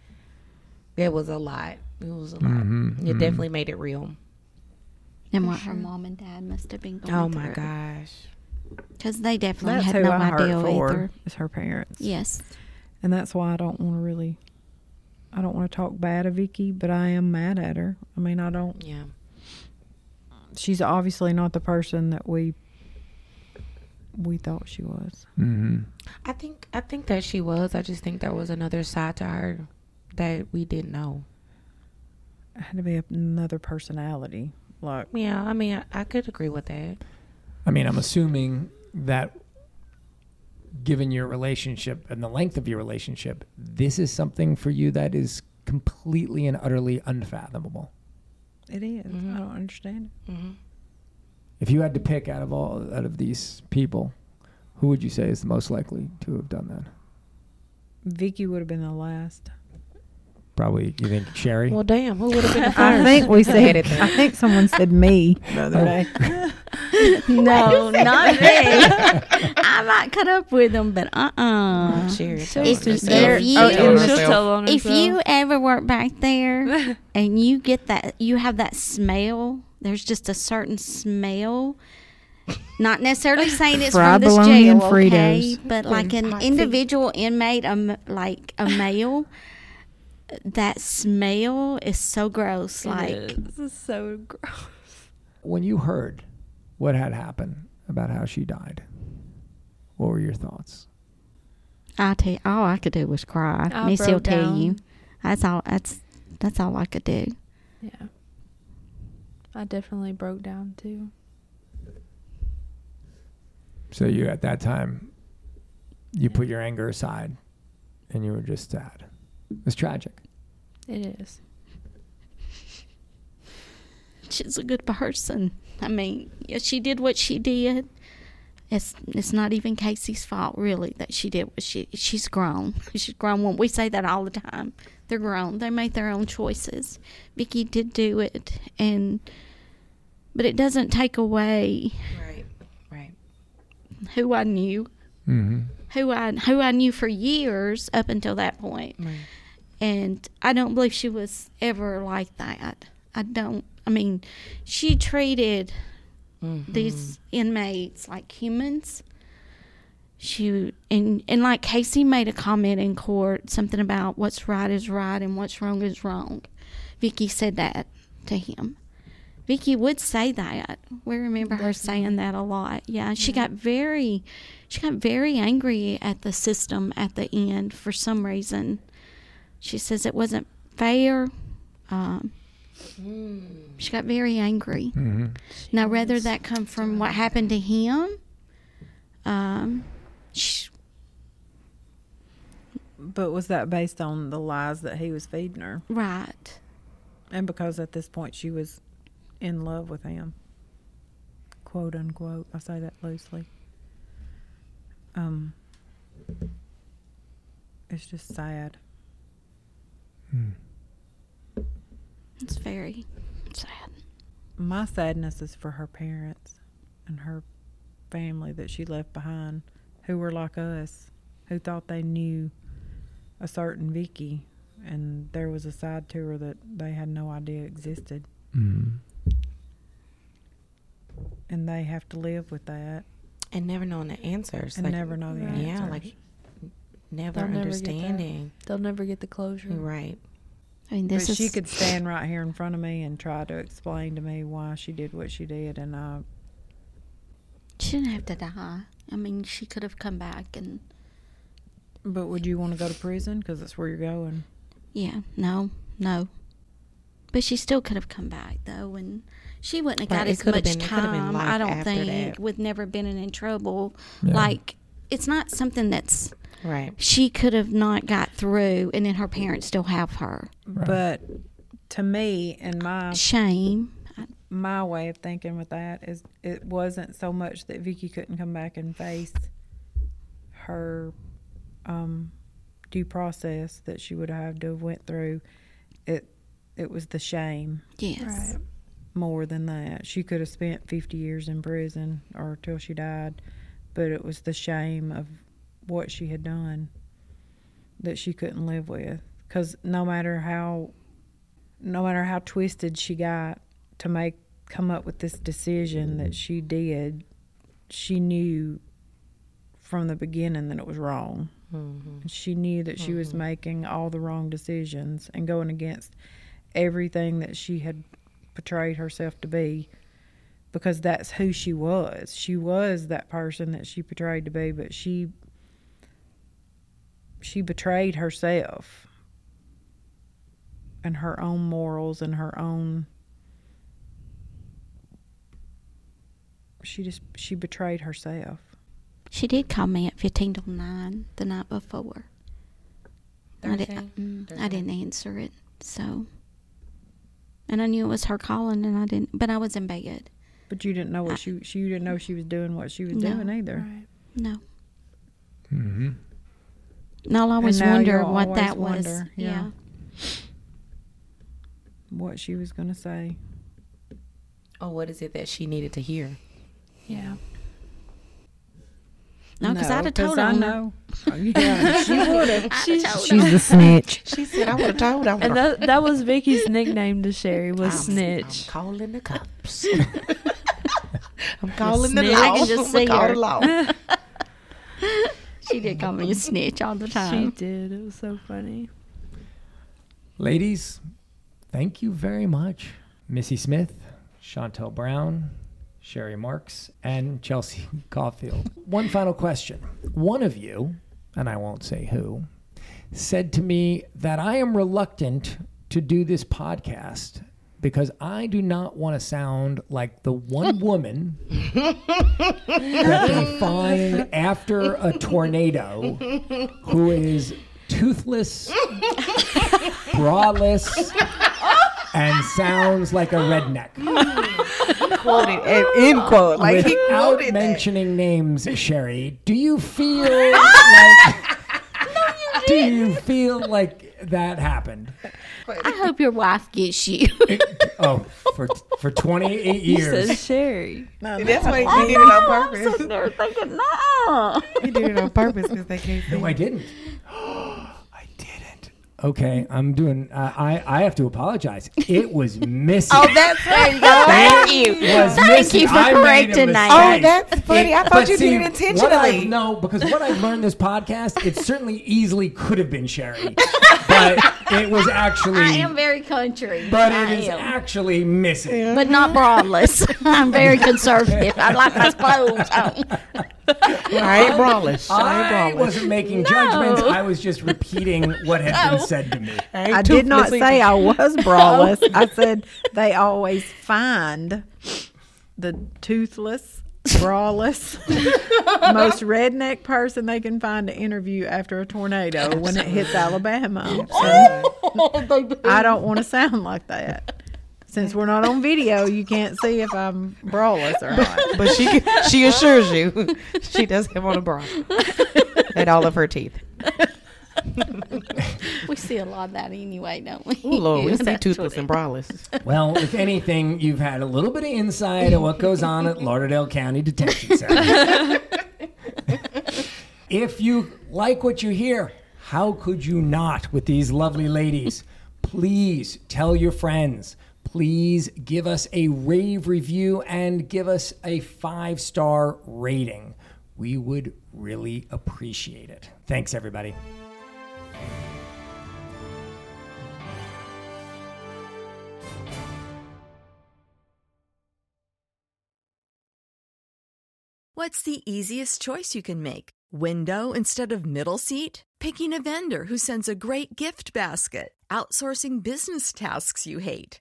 It was a lot. It was a lot. It definitely made it real. And what her mom and dad must have been going Oh through. my gosh. Because they definitely That's had who no I idea hurt for either. is her parents. Yes. and that's why I don't want to really. I don't want to talk bad of Vicky, but I am mad at her. I mean, I don't. Yeah. She's obviously not the person that we we thought she was. Mm-hmm. I think I think that she was. I just think there was another side to her that we didn't know. It had to be another personality. Like Yeah, I mean, I, I could agree with that. I mean, I'm assuming that given your relationship and the length of your relationship, this is something for you that is completely and utterly unfathomable. it is. I don't understand it. hmm If you had to pick out of all out of these people, who would you say is the most likely to have done that? Vicky would have been the last. Probably, you think Sherry? Well, damn, who would have been the first? I think we said. Edit I think someone said me the other day. No, not me. I might cut up with them, but uh uh Sherry. She'll- If, Just if you Oh, She'll tell if you ever work back there and you get that you have that smell there's just a certain smell not necessarily saying it's Fried from this bologna and jail okay Fritos. but like an individual inmate um, like a male that smell is so gross like this is so gross. when you heard what had happened about how she died, what were your thoughts? i tell you all i could do was cry I missy will broke tell down. you that's all that's that's all i could do Yeah. I definitely broke down too. So you at that time, you put your anger aside, and you were just sad. It's tragic. It is. she's a good person. I mean, yeah, she did what she did. It's it's not even Casey's fault, really, that she did what she. She's grown. She's grown. When we say that all the time, they're grown. They make their own choices. Vicky did do it, and but it doesn't take away Right. Right. who I knew, Mm-hmm. who I who I knew for years up until that point. Right. And I don't believe she was ever like that. I don't. I mean, she treated mm-hmm. these inmates like humans. She and and like Casey made a comment in court, something about what's right is right and what's wrong is wrong. Vicky said that to him. Vicky would say that. We remember her saying that a lot. Yeah, she got very, she got very angry at the system at the end for some reason. She says it wasn't fair. Um, She got very angry. Mm-hmm. Now, whether that come from what happened to him, um, sh But was that based on the lies that he was feeding her? right. And because at this point she was in love with him. Quote unquote. I say that loosely. Um it's just sad. It's very sad. My sadness is for her parents and her family that she left behind who were like us, who thought they knew a certain Vicky and there was a side to her that they had no idea existed. Mm-hmm. And they have to live with that And never knowing the answers. and like, never know the answers. Yeah, like never They'll never understanding. They'll never get the closure. Right. I mean, this but is she could stand right here in front of me and try to explain to me why she did what she did, and I she didn't have to die. I mean, she could have come back and But would you want to go to prison? Because that's where you're going. yeah, no, no. But she still could have come back though, and she wouldn't have Right, got it as much been- it could have been time. I don't think that. with never been in trouble. Yeah. Like it's not something that's Right. she could have not got through, and then her parents still have her. But to me, and my Shame. My way of thinking with that is, it wasn't so much that Vicky couldn't come back and face her um, due process that she would have to have went through. It it was the shame Yes. Right. more than that. She could have spent 50 years in prison or till she died, but it was the shame of what she had done that she couldn't live with. Because no matter how no matter how twisted she got to make come up with this decision that she did, she knew from the beginning that it was wrong. Mm-hmm. She knew that she was making all the wrong decisions and going against everything that she had portrayed herself to be because that's who she was. She was that person that she portrayed to be, but she she betrayed herself and her own morals and her own she just she betrayed herself. She did call me at 15 to 9 the night before. I, did, Thursday? mm, I didn't answer it, so. And I knew it was her calling, and I didn't, but I was in bed. But you didn't know what she she you didn't know she was doing what she was No. doing either. Right. No. Mm-hmm. And I'll always now wonder what always that was. wonder, Yeah. yeah. What she was gonna say. Oh, what is it that she needed to hear? Yeah. No, because I'd have told her. I on know. Oh, yeah, she would have. I'd have told She's the snitch. She said, "I would have told her." And that that was Vicky's nickname to Sherry was I'm- Snitch. I'm calling the cops. I'm calling the Snitch. law. I can just I'm see gonna call her. the law. She did call me a snitch all the time. She did. It was so funny. Ladies, thank you very much. Missy Smith, Chantel Brown, Sherry Marks, and Chelsea Caulfield. One final question. One of you, and I won't say who, said to me that I am reluctant to do this podcast because I do not want to sound like the one woman that they find after a tornado who is toothless, braless, and sounds like a redneck. Quoted and end quote. Like he Without quoted that. mentioning names, Sherry, do you feel like do you feel like that happened? I hope your wife gets you. Oh, for for 28 You said years. Sherry. That's why he did it on purpose. sitting there thinking, no. He did it on purpose because they can't see. No, I didn't. I didn't. Okay, I'm doing. Uh, I I have to apologize. It was Missy. Oh, that's right. Thank you. was Thank Missy. you for I made correcting that. Oh, that's funny. I thought you see, did it intentionally. no, because what I've learned this podcast, it certainly easily could have been Sherry, but it was actually. I am very country. but I it is am. actually Missy. but not broadless. I'm very conservative. I like my clothes on. I ain't brawlish. I ain't I brawlish. wasn't making judgments. I was just repeating what had been said to me. ain't I did not say. I was braless. I said they always find the toothless, braless, most redneck person they can find to interview after a tornado when it hits Alabama. So oh, I don't want to sound like that. Since we're not on video, you can't see if I'm braless or not. But she she assures you she does have on a bra and all of her teeth. We see a lot of that anyway, don't we? Oh Lord, we see toothless and braless. Well, if anything, you've had a little bit of insight of what goes on at Lauderdale County Detention Center. if you like what you hear, how could you not with these lovely ladies? Please tell your friends. Please give us a rave review and give us a five star rating. We would really appreciate it. Thanks, everybody. What's the easiest choice you can make? Window instead of middle seat? Picking a vendor who sends a great gift basket? Outsourcing business tasks you hate?